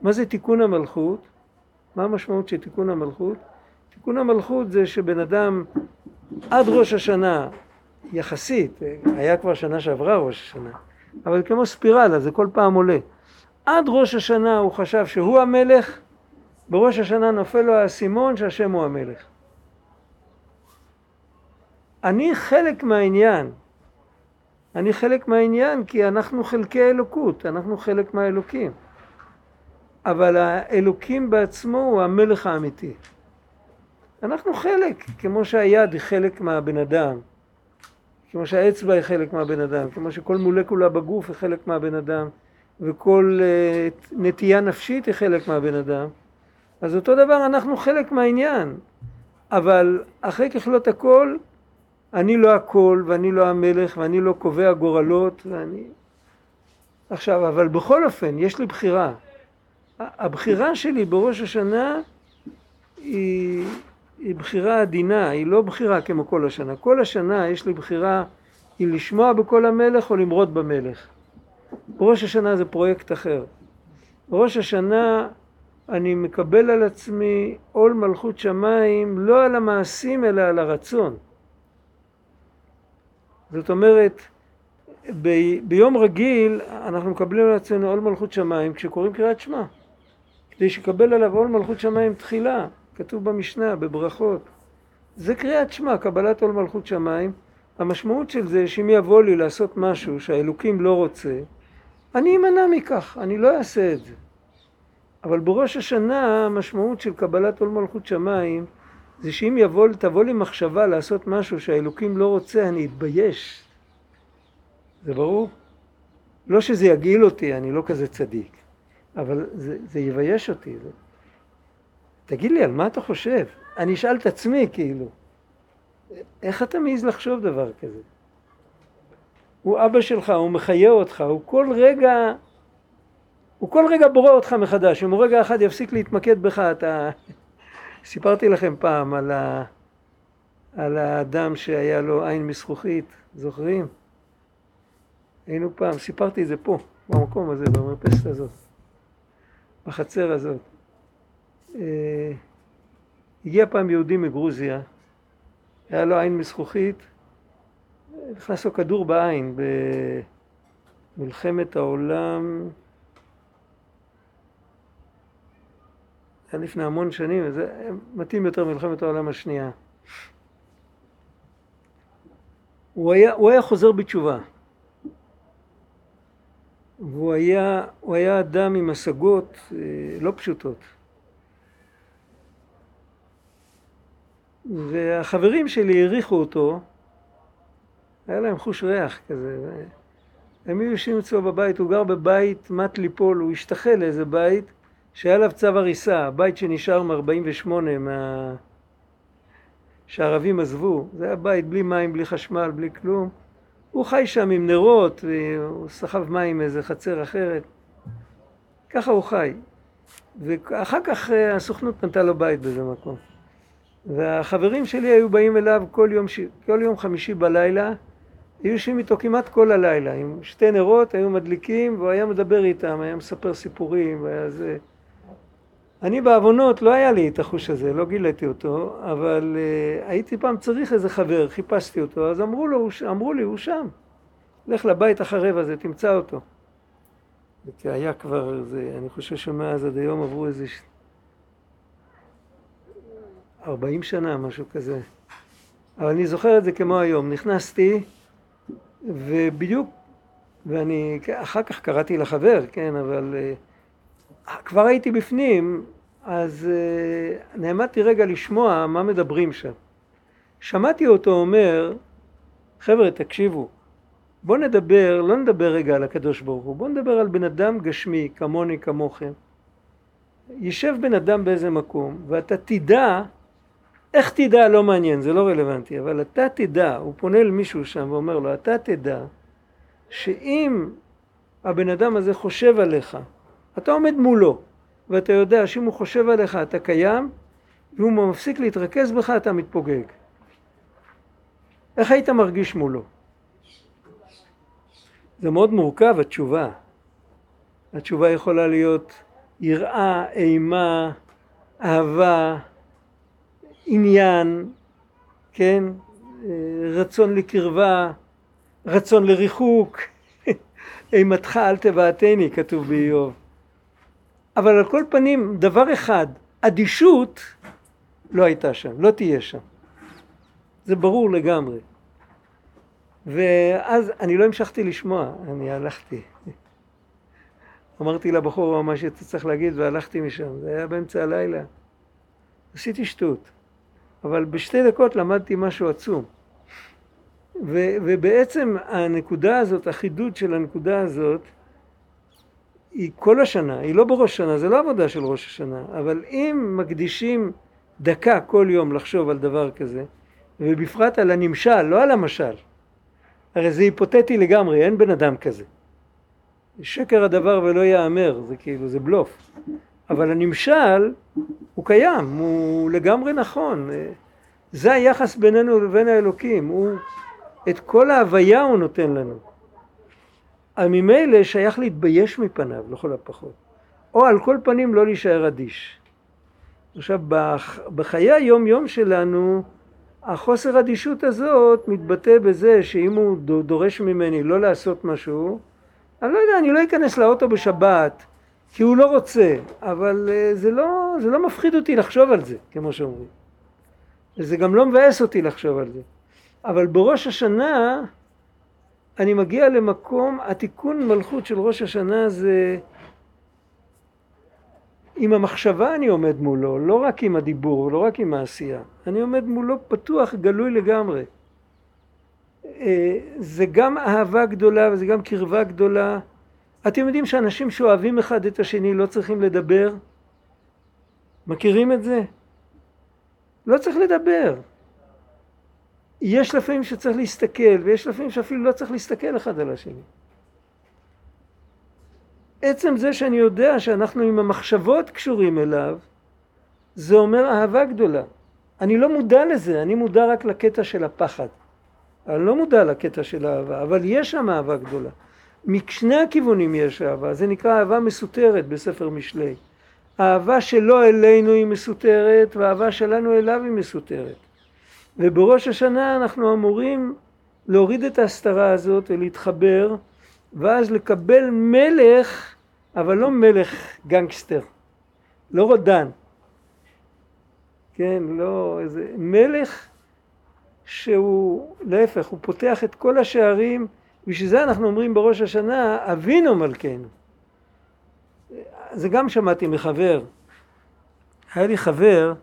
מה זה תיקון המלכות? מה המשמעות של תיקון המלכות? תיקון המלכות זה שבן אדם עד ראש השנה, יחסית, היה כבר שנה שעברה ראש השנה, אבל כמו ספירלה, זה כל פעם עולה. עד ראש השנה הוא חשב שהוא המלך, בראש השנה נופל לו האסימון שהשם הוא המלך. אני חלק מהעניין. אני חלק מהעניין כי אנחנו חלקי האלוקות, אנחנו חלק מהאלוקים. אבל האלוקים בעצמו הוא המלך האמיתי. אנחנו חלק, כמו שהיד היא חלק מהבן אדם, כמו שהאצבע היא חלק מהבן אדם, כמו שכל מולקולה בגוף היא חלק מהבן אדם, וכל uh, נטייה נפשית היא חלק מהבן אדם, אז אותו דבר אנחנו חלק מהעניין, אבל אחרי ככלות הכל, אני לא הכל, ואני לא המלך, ואני לא קובע גורלות, ואני... עכשיו, אבל בכל אופן, יש לי בחירה. הבחירה שלי בראש השנה היא, היא בחירה עדינה, היא לא בחירה כמו כל השנה. כל השנה יש לי בחירה היא לשמוע בקול המלך או למרוד במלך. בראש השנה זה פרויקט אחר. בראש השנה אני מקבל על עצמי עול מלכות שמיים לא על המעשים אלא על הרצון. זאת אומרת, ב- ביום רגיל אנחנו מקבלים על עצמנו עול מלכות שמיים כשקוראים קריאת שמע. כדי שקבל עליו עול מלכות שמיים תחילה, כתוב במשנה, בברכות. זה קריאת שמע, קבלת עול מלכות שמיים. המשמעות של זה שאם יבוא לי לעשות משהו שהאלוקים לא רוצה, אני אמנע מכך, אני לא אעשה את זה. אבל בראש השנה המשמעות של קבלת עול מלכות שמיים זה שאם יבוא, תבוא לי מחשבה לעשות משהו שהאלוקים לא רוצה, אני אתבייש. זה ברור? לא שזה יגעיל אותי, אני לא כזה צדיק. אבל זה, זה יבייש אותי. זה... תגיד לי, על מה אתה חושב? אני אשאל את עצמי, כאילו, איך אתה מעז לחשוב דבר כזה? הוא אבא שלך, הוא מחיה אותך, הוא כל רגע, הוא כל רגע בורא אותך מחדש. אם הוא רגע אחד יפסיק להתמקד בך, אתה... סיפרתי לכם פעם על, ה... על האדם שהיה לו עין מזכוכית, זוכרים? היינו פעם, סיפרתי את זה פה, במקום הזה, במרפסת הזאת, בחצר הזאת. אה, הגיע פעם יהודי מגרוזיה, היה לו עין מזכוכית, נכנס לו כדור בעין במלחמת העולם, היה לפני המון שנים, זה מתאים יותר מלחמת העולם השנייה. הוא היה, הוא היה חוזר בתשובה. והוא היה, היה אדם עם השגות אה, לא פשוטות. והחברים שלי העריכו אותו, היה להם חוש ריח כזה. הם היו יושבים אצלו בבית, הוא גר בבית מט ליפול, הוא השתחל לאיזה בית שהיה עליו צו הריסה, בית שנשאר מ-48, מה... שהערבים עזבו, זה היה בית בלי מים, בלי חשמל, בלי כלום. הוא חי שם עם נרות, והוא סחב מים מאיזה חצר אחרת. ככה הוא חי. ואחר כך אה, הסוכנות נתנה לו בית באיזה מקום. והחברים שלי היו באים אליו כל יום. כל יום חמישי בלילה, היו יושבים איתו כמעט כל הלילה, עם שתי נרות, היו מדליקים, והוא היה מדבר איתם, היה מספר סיפורים, והיה זה... אני בעוונות, לא היה לי את החוש הזה, לא גיליתי אותו, אבל uh, הייתי פעם צריך איזה חבר, חיפשתי אותו, אז אמרו, לו, אמרו לי, הוא שם. לך לבית החרב הזה, תמצא אותו. כי היה כבר, זה, אני חושב שמאז עד היום עברו איזה 40 שנה, משהו כזה. אבל אני זוכר את זה כמו היום. נכנסתי, ובדיוק, ואני אחר כך קראתי לחבר, כן, אבל uh, כבר הייתי בפנים, אז uh, נעמדתי רגע לשמוע מה מדברים שם. שמעתי אותו אומר, חבר'ה, תקשיבו, בואו נדבר, לא נדבר רגע על הקדוש ברוך הוא, בואו נדבר על בן אדם גשמי, כמוני, כמוכם. יישב בן אדם באיזה מקום, ואתה תדע איך תדע לא מעניין, זה לא רלוונטי, אבל אתה תדע, הוא פונה למישהו שם ואומר לו, אתה תדע שאם הבן אדם הזה חושב עליך, אתה עומד מולו, ואתה יודע שאם הוא חושב עליך אתה קיים, ואם הוא מפסיק להתרכז בך אתה מתפוגג. איך היית מרגיש מולו? זה מאוד מורכב התשובה. התשובה יכולה להיות יראה, אימה, אהבה, עניין, כן, רצון לקרבה, רצון לריחוק, אימתך אל תבעתני, כתוב באיוב. אבל על כל פנים, דבר אחד, אדישות לא הייתה שם, לא תהיה שם. זה ברור לגמרי. ואז אני לא המשכתי לשמוע, אני הלכתי. אמרתי לבחור מה שאתה צריך להגיד והלכתי משם, זה היה באמצע הלילה. עשיתי שטות. אבל בשתי דקות למדתי משהו עצום. ו, ובעצם הנקודה הזאת, החידוד של הנקודה הזאת, היא כל השנה, היא לא בראש השנה, זה לא עבודה של ראש השנה, אבל אם מקדישים דקה כל יום לחשוב על דבר כזה, ובפרט על הנמשל, לא על המשל, הרי זה היפותטי לגמרי, אין בן אדם כזה. שקר הדבר ולא ייאמר, זה כאילו, זה בלוף. אבל הנמשל הוא קיים, הוא לגמרי נכון. זה היחס בינינו לבין האלוקים, הוא, את כל ההוויה הוא נותן לנו. ממילא שייך להתבייש מפניו, לכל הפחות. או על כל פנים לא להישאר אדיש. עכשיו, בחיי היום יום שלנו, החוסר אדישות הזאת מתבטא בזה שאם הוא דורש ממני לא לעשות משהו, אני לא יודע, אני לא אכנס לאוטו בשבת, כי הוא לא רוצה, אבל אה, זה לא, זה לא מפחיד אותי לחשוב על זה, כמו שאומרים. וזה גם לא מבאס אותי לחשוב על זה. אבל בראש השנה אני מגיע למקום, התיקון מלכות של ראש השנה זה עם המחשבה אני עומד מולו, לא רק עם הדיבור, לא רק עם העשייה. אני עומד מולו פתוח, גלוי לגמרי. אה, זה גם אהבה גדולה וזה גם קרבה גדולה אתם יודעים שאנשים שאוהבים אחד את השני לא צריכים לדבר? מכירים את זה? לא צריך לדבר. יש לפעמים שצריך להסתכל, ויש לפעמים שאפילו לא צריך להסתכל אחד על השני. עצם זה שאני יודע שאנחנו עם המחשבות קשורים אליו, זה אומר אהבה גדולה. אני לא מודע לזה, אני מודע רק לקטע של הפחד. אני לא מודע לקטע של האהבה, אבל יש שם אהבה גדולה. משני הכיוונים יש אהבה, זה נקרא אהבה מסותרת בספר משלי. האהבה שלו אלינו היא מסותרת, והאהבה שלנו אליו היא מסותרת. ובראש השנה אנחנו אמורים להוריד את ההסתרה הזאת ולהתחבר, ואז לקבל מלך, אבל לא מלך גנגסטר, לא רודן, כן, לא איזה מלך שהוא להפך, הוא פותח את כל השערים, בשביל זה אנחנו אומרים בראש השנה אבינו מלכנו. זה גם שמעתי מחבר. היה לי חבר,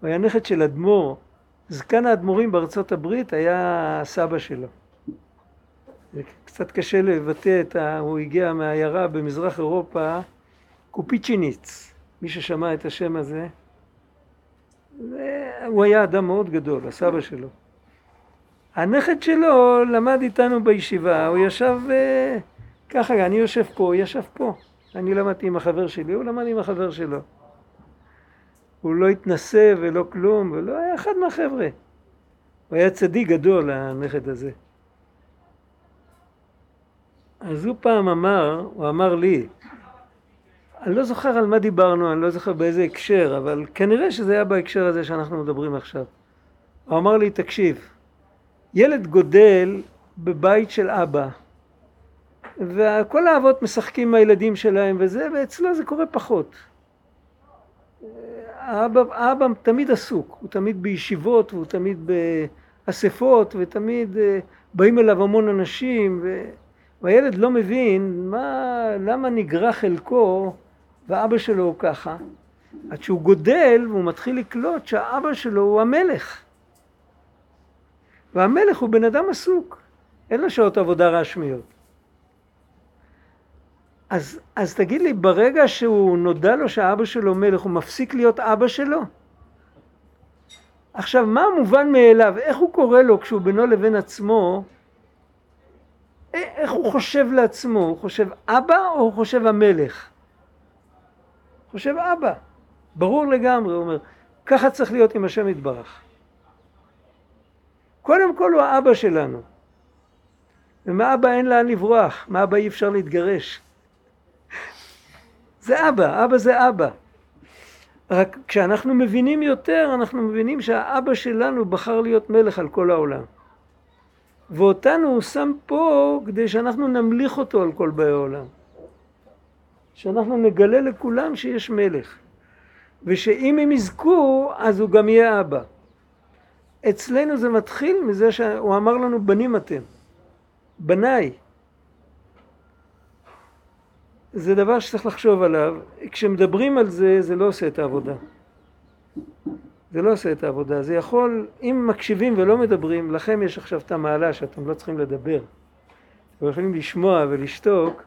הוא היה נכד של אדמו"ר, זקן האדמו"רים בארצות הברית היה סבא שלו. זה קצת קשה לבטא את ה... הוא הגיע מהעיירה במזרח אירופה, קופיצ'יניץ, מי ששמע את השם הזה. הוא היה אדם מאוד גדול, הסבא שלו. הנכד שלו למד איתנו בישיבה, הוא ישב אה, ככה, אני יושב פה, הוא ישב פה. אני למדתי עם החבר שלי, הוא למד עם החבר שלו. הוא לא התנסה ולא כלום, ולא היה אחד מהחבר'ה. הוא היה צדיק גדול, הנכד הזה. אז הוא פעם אמר, הוא אמר לי, אני לא זוכר על מה דיברנו, אני לא זוכר באיזה הקשר, אבל כנראה שזה היה בהקשר הזה שאנחנו מדברים עכשיו. הוא אמר לי, תקשיב, ילד גודל בבית של אבא, וכל האבות משחקים עם הילדים שלהם וזה, ואצלו זה קורה פחות. האבא, האבא תמיד עסוק, הוא תמיד בישיבות, והוא תמיד באספות, ותמיד אה, באים אליו המון אנשים, והילד לא מבין מה, למה נגרע חלקו ואבא שלו הוא ככה, עד שהוא גודל והוא מתחיל לקלוט שהאבא שלו הוא המלך. והמלך הוא בן אדם עסוק, אין לו שעות עבודה רשמיות. אז, אז תגיד לי, ברגע שהוא נודע לו שהאבא שלו מלך, הוא מפסיק להיות אבא שלו? עכשיו, מה המובן מאליו? איך הוא קורא לו כשהוא בינו לבין עצמו? איך הוא חושב לעצמו? הוא חושב אבא או הוא חושב המלך? חושב אבא. ברור לגמרי, הוא אומר, ככה צריך להיות עם השם יתברך. קודם כל הוא האבא שלנו. ומאבא אין לאן לברוח, מאבא אי אפשר להתגרש. זה אבא, אבא זה אבא. רק כשאנחנו מבינים יותר, אנחנו מבינים שהאבא שלנו בחר להיות מלך על כל העולם. ואותנו הוא שם פה כדי שאנחנו נמליך אותו על כל באי העולם. שאנחנו נגלה לכולם שיש מלך. ושאם הם יזכו, אז הוא גם יהיה אבא. אצלנו זה מתחיל מזה שהוא אמר לנו בנים אתם, בניי. זה דבר שצריך לחשוב עליו. כשמדברים על זה, זה לא עושה את העבודה. זה לא עושה את העבודה. זה יכול, אם מקשיבים ולא מדברים, לכם יש עכשיו את המעלה שאתם לא צריכים לדבר. אתם יכולים לשמוע ולשתוק,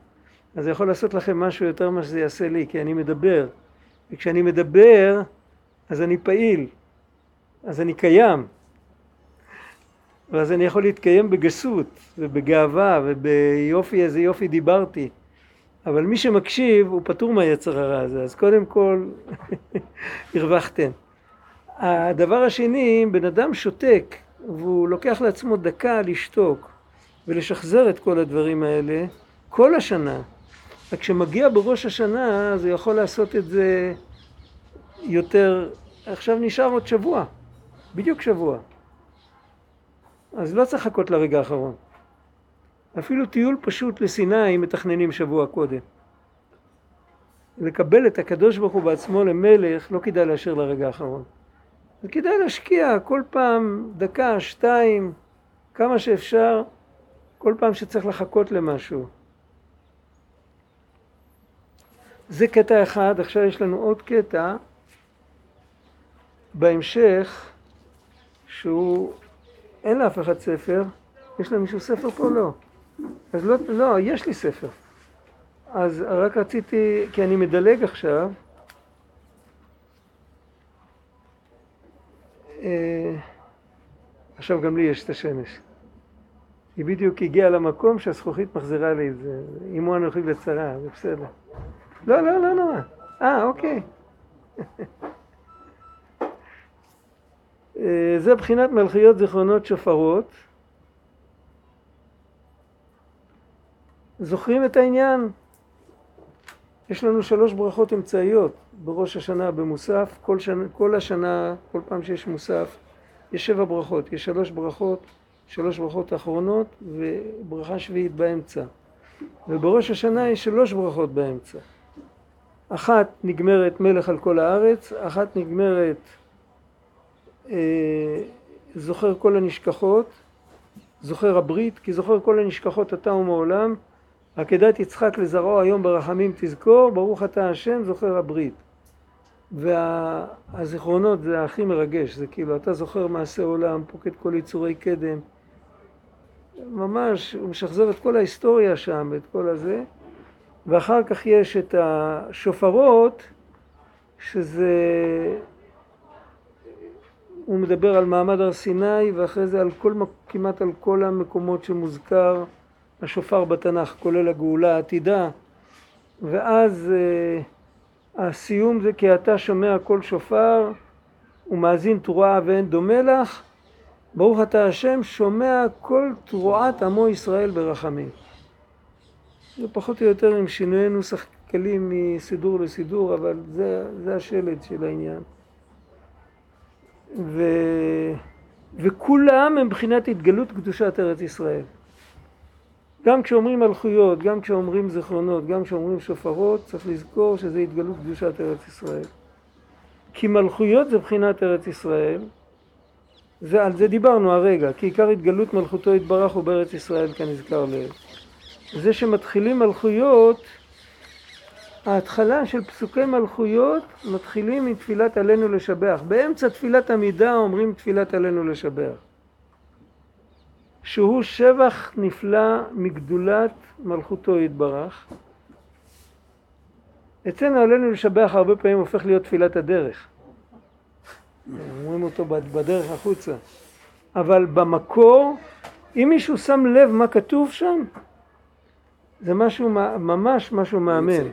אז זה יכול לעשות לכם משהו יותר ממה שזה יעשה לי, כי אני מדבר. וכשאני מדבר, אז אני פעיל, אז אני קיים. ואז אני יכול להתקיים בגסות ובגאווה וביופי, איזה יופי דיברתי. אבל מי שמקשיב הוא פטור מהיצר הרע הזה, אז קודם כל הרווחתם. הדבר השני, בן אדם שותק והוא לוקח לעצמו דקה לשתוק ולשחזר את כל הדברים האלה, כל השנה, רק כשמגיע בראש השנה, אז הוא יכול לעשות את זה יותר, עכשיו נשאר עוד שבוע, בדיוק שבוע. אז לא צריך לחכות לרגע האחרון. אפילו טיול פשוט לסיני מתכננים שבוע קודם. לקבל את הקדוש ברוך הוא בעצמו למלך לא כדאי להשאיר לרגע האחרון. וכדאי להשקיע כל פעם דקה, שתיים, כמה שאפשר, כל פעם שצריך לחכות למשהו. זה קטע אחד, עכשיו יש לנו עוד קטע בהמשך שהוא, אין לאף אחד ספר, יש למישהו ספר פה? לא. אז לא, לא, יש לי ספר. אז רק רציתי, כי אני מדלג עכשיו. אה, עכשיו גם לי יש את השמש. היא בדיוק הגיעה למקום שהזכוכית מחזירה לי את זה. אימו אנוכי לצרה, זה בסדר. לא, לא, לא נורא. אה, אוקיי. אה, זה בחינת מלכיות זיכרונות שופרות. זוכרים את העניין? יש לנו שלוש ברכות אמצעיות בראש השנה במוסף, כל, שנה, כל השנה, כל פעם שיש מוסף, יש שבע ברכות, יש שלוש ברכות, שלוש ברכות אחרונות וברכה שביעית באמצע. ובראש השנה יש שלוש ברכות באמצע. אחת נגמרת מלך על כל הארץ, אחת נגמרת זוכר כל הנשכחות, זוכר הברית, כי זוכר כל הנשכחות אתה ומעולם, עקדת יצחק לזרעו היום ברחמים תזכור, ברוך אתה השם זוכר הברית. והזיכרונות זה הכי מרגש, זה כאילו אתה זוכר מעשה עולם, פוקד כל יצורי קדם, ממש הוא משחזר את כל ההיסטוריה שם, את כל הזה, ואחר כך יש את השופרות, שזה, הוא מדבר על מעמד הר סיני ואחרי זה על כל, כמעט על כל המקומות שמוזכר השופר בתנ"ך, כולל הגאולה העתידה, ואז uh, הסיום זה כי אתה שומע קול שופר ומאזין תרועה ואין דומה לך, ברוך אתה השם שומע כל תרועת עמו ישראל ברחמים. זה פחות או יותר עם שינויי נוסח קלים מסידור לסידור, אבל זה, זה השלד של העניין. ו... וכולם הם מבחינת התגלות קדושת ארץ ישראל. גם כשאומרים מלכויות, גם כשאומרים זיכרונות, גם כשאומרים שופרות, צריך לזכור שזה התגלות קדושת ארץ ישראל. כי מלכויות זה מבחינת ארץ ישראל, זה, על זה דיברנו הרגע, כי עיקר התגלות מלכותו יתברך הוא בארץ ישראל כנזכר לעיל. זה שמתחילים מלכויות, ההתחלה של פסוקי מלכויות מתחילים מתפילת עלינו לשבח. באמצע תפילת עמידה אומרים תפילת עלינו לשבח. שהוא שבח נפלא מגדולת מלכותו יתברך. אצלנו עלינו לשבח הרבה פעמים הופך להיות תפילת הדרך. אומרים אותו בדרך החוצה. אבל במקור, אם מישהו שם לב מה כתוב שם, זה משהו, ממש משהו מאמן.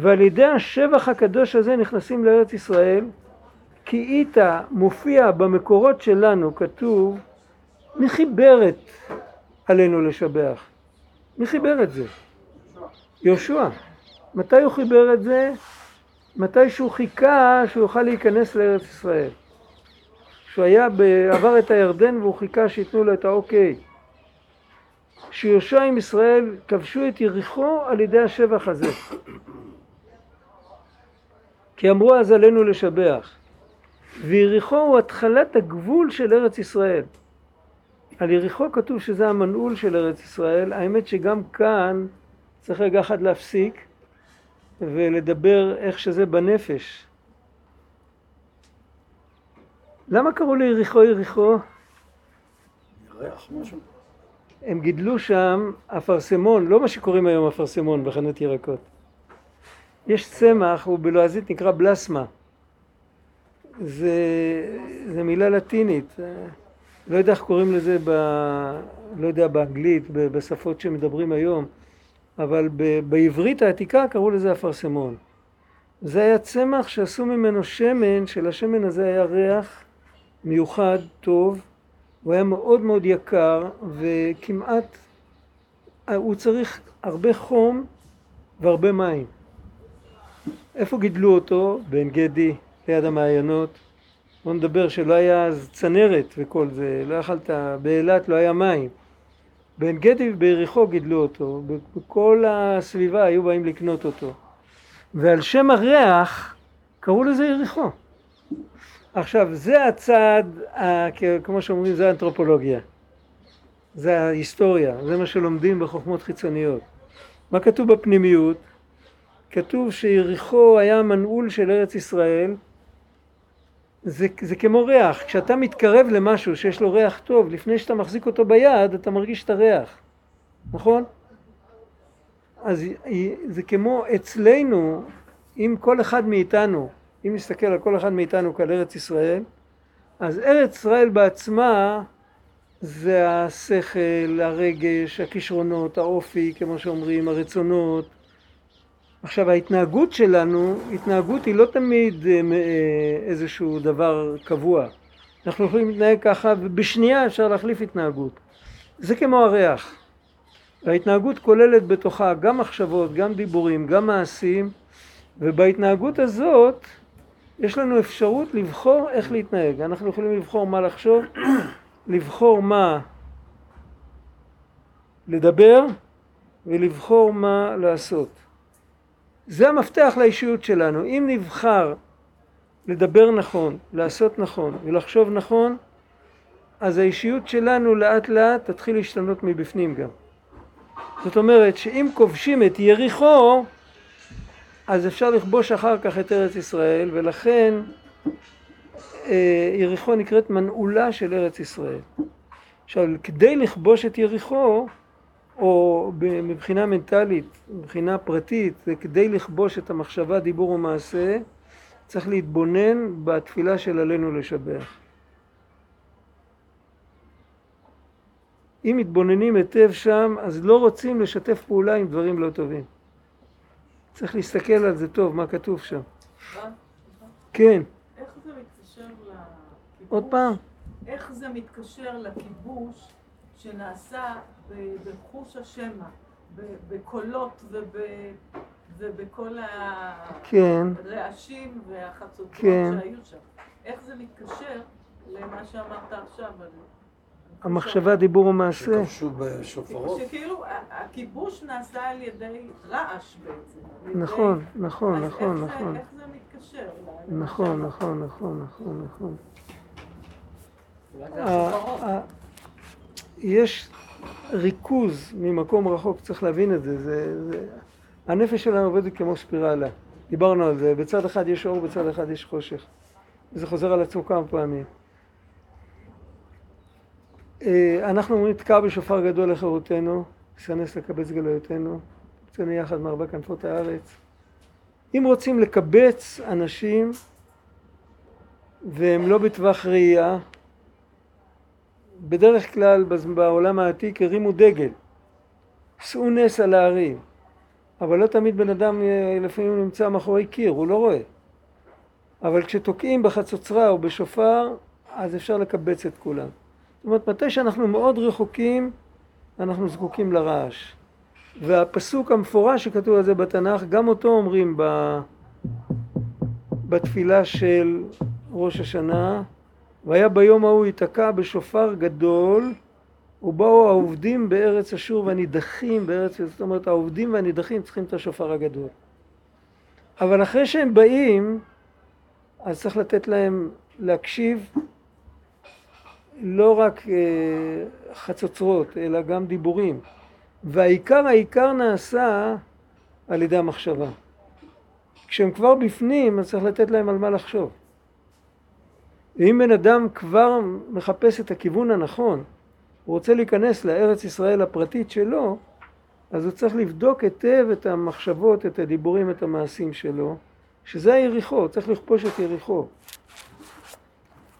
ועל ידי השבח הקדוש הזה נכנסים לארץ ישראל, כי איתה מופיע במקורות שלנו, כתוב, מי חיבר את עלינו לשבח? מי חיבר את זה? יהושע. מתי הוא חיבר את זה? מתי שהוא חיכה שהוא יוכל להיכנס לארץ ישראל. שהוא היה. עבר את הירדן והוא חיכה שייתנו לו את האוקיי. שיהושע עם ישראל כבשו את יריחו על ידי השבח הזה. כי אמרו אז עלינו לשבח. ויריחו הוא התחלת הגבול של ארץ ישראל. על יריחו כתוב שזה המנעול של ארץ ישראל. האמת שגם כאן צריך רגע אחד להפסיק ולדבר איך שזה בנפש. למה קראו ליריחו יריחו? ירח משהו. הם גידלו שם אפרסמון, לא מה שקוראים היום אפרסמון בחנות ירקות. יש צמח, הוא בלועזית נקרא בלסמה. זה, זה מילה לטינית. לא יודע איך קוראים לזה, ב, לא יודע, באנגלית, בשפות שמדברים היום. אבל ב- בעברית העתיקה קראו לזה אפרסמון. זה היה צמח שעשו ממנו שמן, שלשמן הזה היה ריח מיוחד, טוב, הוא היה מאוד מאוד יקר וכמעט, הוא צריך הרבה חום והרבה מים. איפה גידלו אותו? בעין גדי, ליד המעיינות. בוא נדבר שלא היה אז צנרת וכל זה, לא יכלת, באילת לא היה מים. בעין גדי וביריחו גידלו אותו, בכל הסביבה היו באים לקנות אותו. ועל שם הריח קראו לזה יריחו. עכשיו זה הצד, כמו שאומרים זה האנתרופולוגיה, זה ההיסטוריה, זה מה שלומדים בחוכמות חיצוניות. מה כתוב בפנימיות? כתוב שיריחו היה מנעול של ארץ ישראל. זה, זה כמו ריח, כשאתה מתקרב למשהו שיש לו ריח טוב, לפני שאתה מחזיק אותו ביד, אתה מרגיש את הריח, נכון? אז זה כמו אצלנו, אם כל אחד מאיתנו, אם נסתכל על כל אחד מאיתנו כעל ארץ ישראל, אז ארץ ישראל בעצמה זה השכל, הרגש, הכישרונות, האופי, כמו שאומרים, הרצונות, עכשיו ההתנהגות שלנו, התנהגות היא לא תמיד אה, אה, איזשהו דבר קבוע. אנחנו יכולים להתנהג ככה ובשנייה אפשר להחליף התנהגות. זה כמו הריח. ההתנהגות כוללת בתוכה גם מחשבות, גם דיבורים, גם מעשים, ובהתנהגות הזאת יש לנו אפשרות לבחור איך להתנהג. אנחנו יכולים לבחור מה לחשוב, לבחור מה לדבר ולבחור מה לעשות. זה המפתח לאישיות שלנו. אם נבחר לדבר נכון, לעשות נכון ולחשוב נכון, אז האישיות שלנו לאט לאט תתחיל להשתנות מבפנים גם. זאת אומרת שאם כובשים את יריחו, אז אפשר לכבוש אחר כך את ארץ ישראל, ולכן אה, יריחו נקראת מנעולה של ארץ ישראל. עכשיו, כדי לכבוש את יריחו, או מבחינה מנטלית, מבחינה פרטית, כדי לכבוש את המחשבה, דיבור ומעשה, צריך להתבונן בתפילה של עלינו לשבח. אם מתבוננים היטב שם, אז לא רוצים לשתף פעולה עם דברים לא טובים. צריך להסתכל על זה טוב, מה כתוב שם. כן, איך זה מתקשר לכיבוש? עוד פעם. איך זה מתקשר לכיבוש שנעשה בחוש השמע, בקולות וב- ובכל כן, הרעשים והחצוצרות כן. שהיו שם? איך זה מתקשר למה שאמרת עכשיו? על- המחשבה, דיבור ומעשה. שכבשו בשופרות. שכאילו הכיבוש נעשה על ידי רעש בעצם. על ידי- נכון, נכון, אז נכון, איך זה- נכון. איך זה מתקשר? נכון? נכון, נכון, נכון, נכון. אולי זה ה- השופרות. ה- יש ריכוז ממקום רחוק, צריך להבין את זה. זה, זה הנפש שלנו עובדת כמו ספירלה. דיברנו על זה, בצד אחד יש אור, בצד אחד יש חושך. וזה חוזר על עצמו כמה פעמים. אה, אנחנו אומרים תקע בשופר גדול לחירותנו, סנס לקבץ גלויותינו, יצאנו יחד מארבע כנפות הארץ. אם רוצים לקבץ אנשים והם לא בטווח ראייה, בדרך כלל בעולם העתיק הרימו דגל, שאו נס על ההרים, אבל לא תמיד בן אדם אה, לפעמים נמצא מאחורי קיר, הוא לא רואה. אבל כשתוקעים בחצוצרה או בשופר, אז אפשר לקבץ את כולם. זאת אומרת, מתי שאנחנו מאוד רחוקים, אנחנו זקוקים לרעש. והפסוק המפורש שכתוב על זה בתנ"ך, גם אותו אומרים ב... בתפילה של ראש השנה, והיה ביום ההוא ייתקע בשופר גדול, ובאו העובדים בארץ אשור והנידחים בארץ, זאת אומרת העובדים והנידחים צריכים את השופר הגדול. אבל אחרי שהם באים, אז צריך לתת להם להקשיב לא רק אה, חצוצרות, אלא גם דיבורים. והעיקר העיקר נעשה על ידי המחשבה. כשהם כבר בפנים, אז צריך לתת להם על מה לחשוב. ואם בן אדם כבר מחפש את הכיוון הנכון, הוא רוצה להיכנס לארץ ישראל הפרטית שלו, אז הוא צריך לבדוק היטב את המחשבות, את הדיבורים, את המעשים שלו, שזה היריחו, צריך לכבוש את יריחו.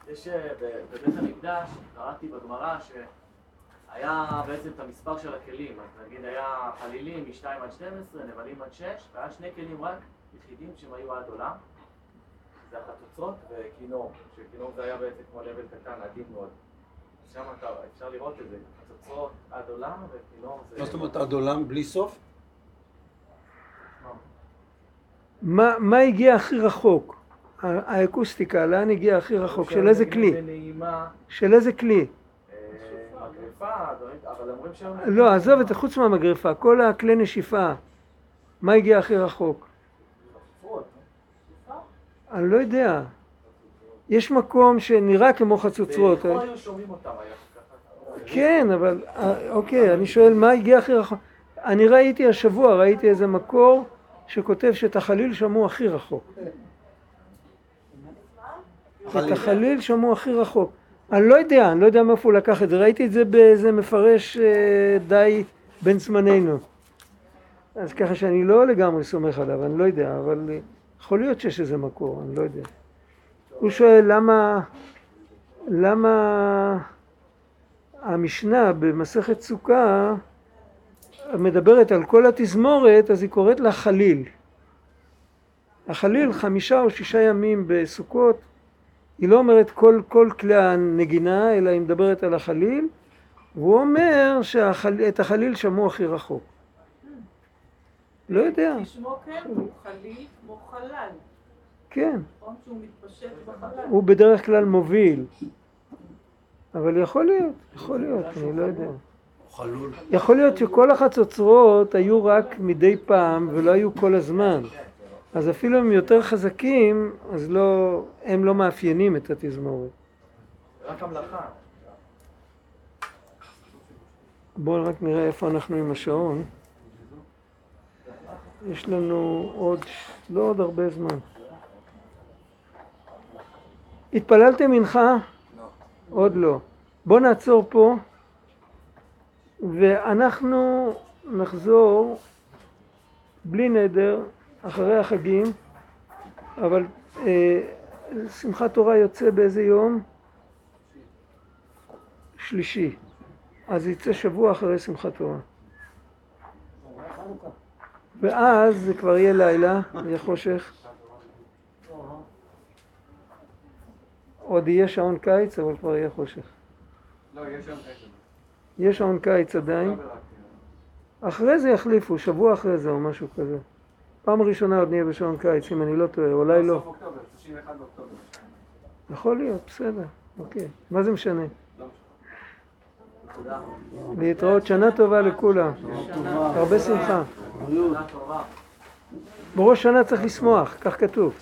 יש אה, בבית המקדש, קראתי בגמרא שהיה בעצם את המספר של הכלים, אז נגיד היה חלילים מ-2 עד 12, נבלים עד 6, והיה שני כלים רק יחידים שהם היו עד עולם, זה החצוצרות וכינור, שכינור זה היה בעצם כמו לבל קטן, עדין מאוד. שם אתה, אפשר לראות את זה, חצוצרות עד עולם וכינור זה... מה זאת אומרת עד עולם בלי סוף? מה, מה הגיע הכי רחוק? האקוסטיקה, לאן הגיע הכי רחוק? של איזה כלי? של איזה כלי? אה, דברים- אבל אומרים שהם... לא, עזוב את זה, חוץ מהמגרפה, כל הכלי נשיפה, מה הגיע הכי רחוק? אני לא יודע. יש מקום שנראה כמו חצוצרות. ביריחו היו שומעים אותם. כן, אבל אה, אוקיי, אני שואל מה הגיע הכי רחוק. אני ראיתי השבוע, ראיתי איזה מקור שכותב שאת החליל שמעו הכי רחוק. את החליל שמעו הכי רחוק. אני לא יודע, אני לא יודע מאיפה הוא לקח את זה, ראיתי את זה באיזה מפרש אה, די בן זמננו. אז ככה שאני לא לגמרי סומך עליו, אני לא יודע, אבל אה, יכול להיות שיש איזה מקור, אני לא יודע. הוא שואל למה, למה המשנה במסכת סוכה מדברת על כל התזמורת, אז היא קוראת לה חליל. החליל חמישה או שישה ימים בסוכות, היא לא אומרת כל, כל כלי הנגינה, אלא היא מדברת על החליל, והוא אומר שאת החליל שמעו הכי רחוק. לא יודע. כי שמו כן הוא חליל כמו חלל. כן, נכון. הוא בדרך כלל מוביל. אבל יכול להיות, יכול להיות, אני לא יודע. חלול. יכול להיות שכל החצוצרות היו רק מדי פעם ולא היו כל הזמן. אז אפילו הם יותר חזקים, אז לא, הם לא מאפיינים את התזמורת. רק המלאכה. בואו רק נראה איפה אנחנו עם השעון. יש לנו עוד, לא עוד הרבה זמן. התפללתם מנחה? עוד לא. בואו נעצור פה, ואנחנו נחזור בלי נדר אחרי החגים, אבל אה, שמחת תורה יוצא באיזה יום? שלישי. אז יצא שבוע אחרי שמחת תורה. ואז זה כבר יהיה לילה, יהיה חושך. עוד יהיה שעון קיץ, אבל כבר יהיה חושך. לא, יש שם כאלה. יש שעון קיץ עדיין. אחרי זה יחליפו, שבוע אחרי זה או משהו כזה. פעם ראשונה עוד נהיה בשעון קיץ, אם אני לא טועה, אולי לא. סוף אוקטובר, 31 באוקטובר. יכול להיות, בסדר, אוקיי. מה זה משנה? להתראות, שנה טובה לכולם. הרבה שמחה. בראש שנה צריך לשמוח, כך כתוב.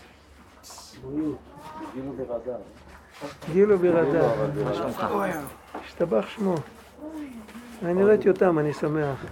גילו ברדה. השתבח שמו. אני ראיתי אותם, אני שמח.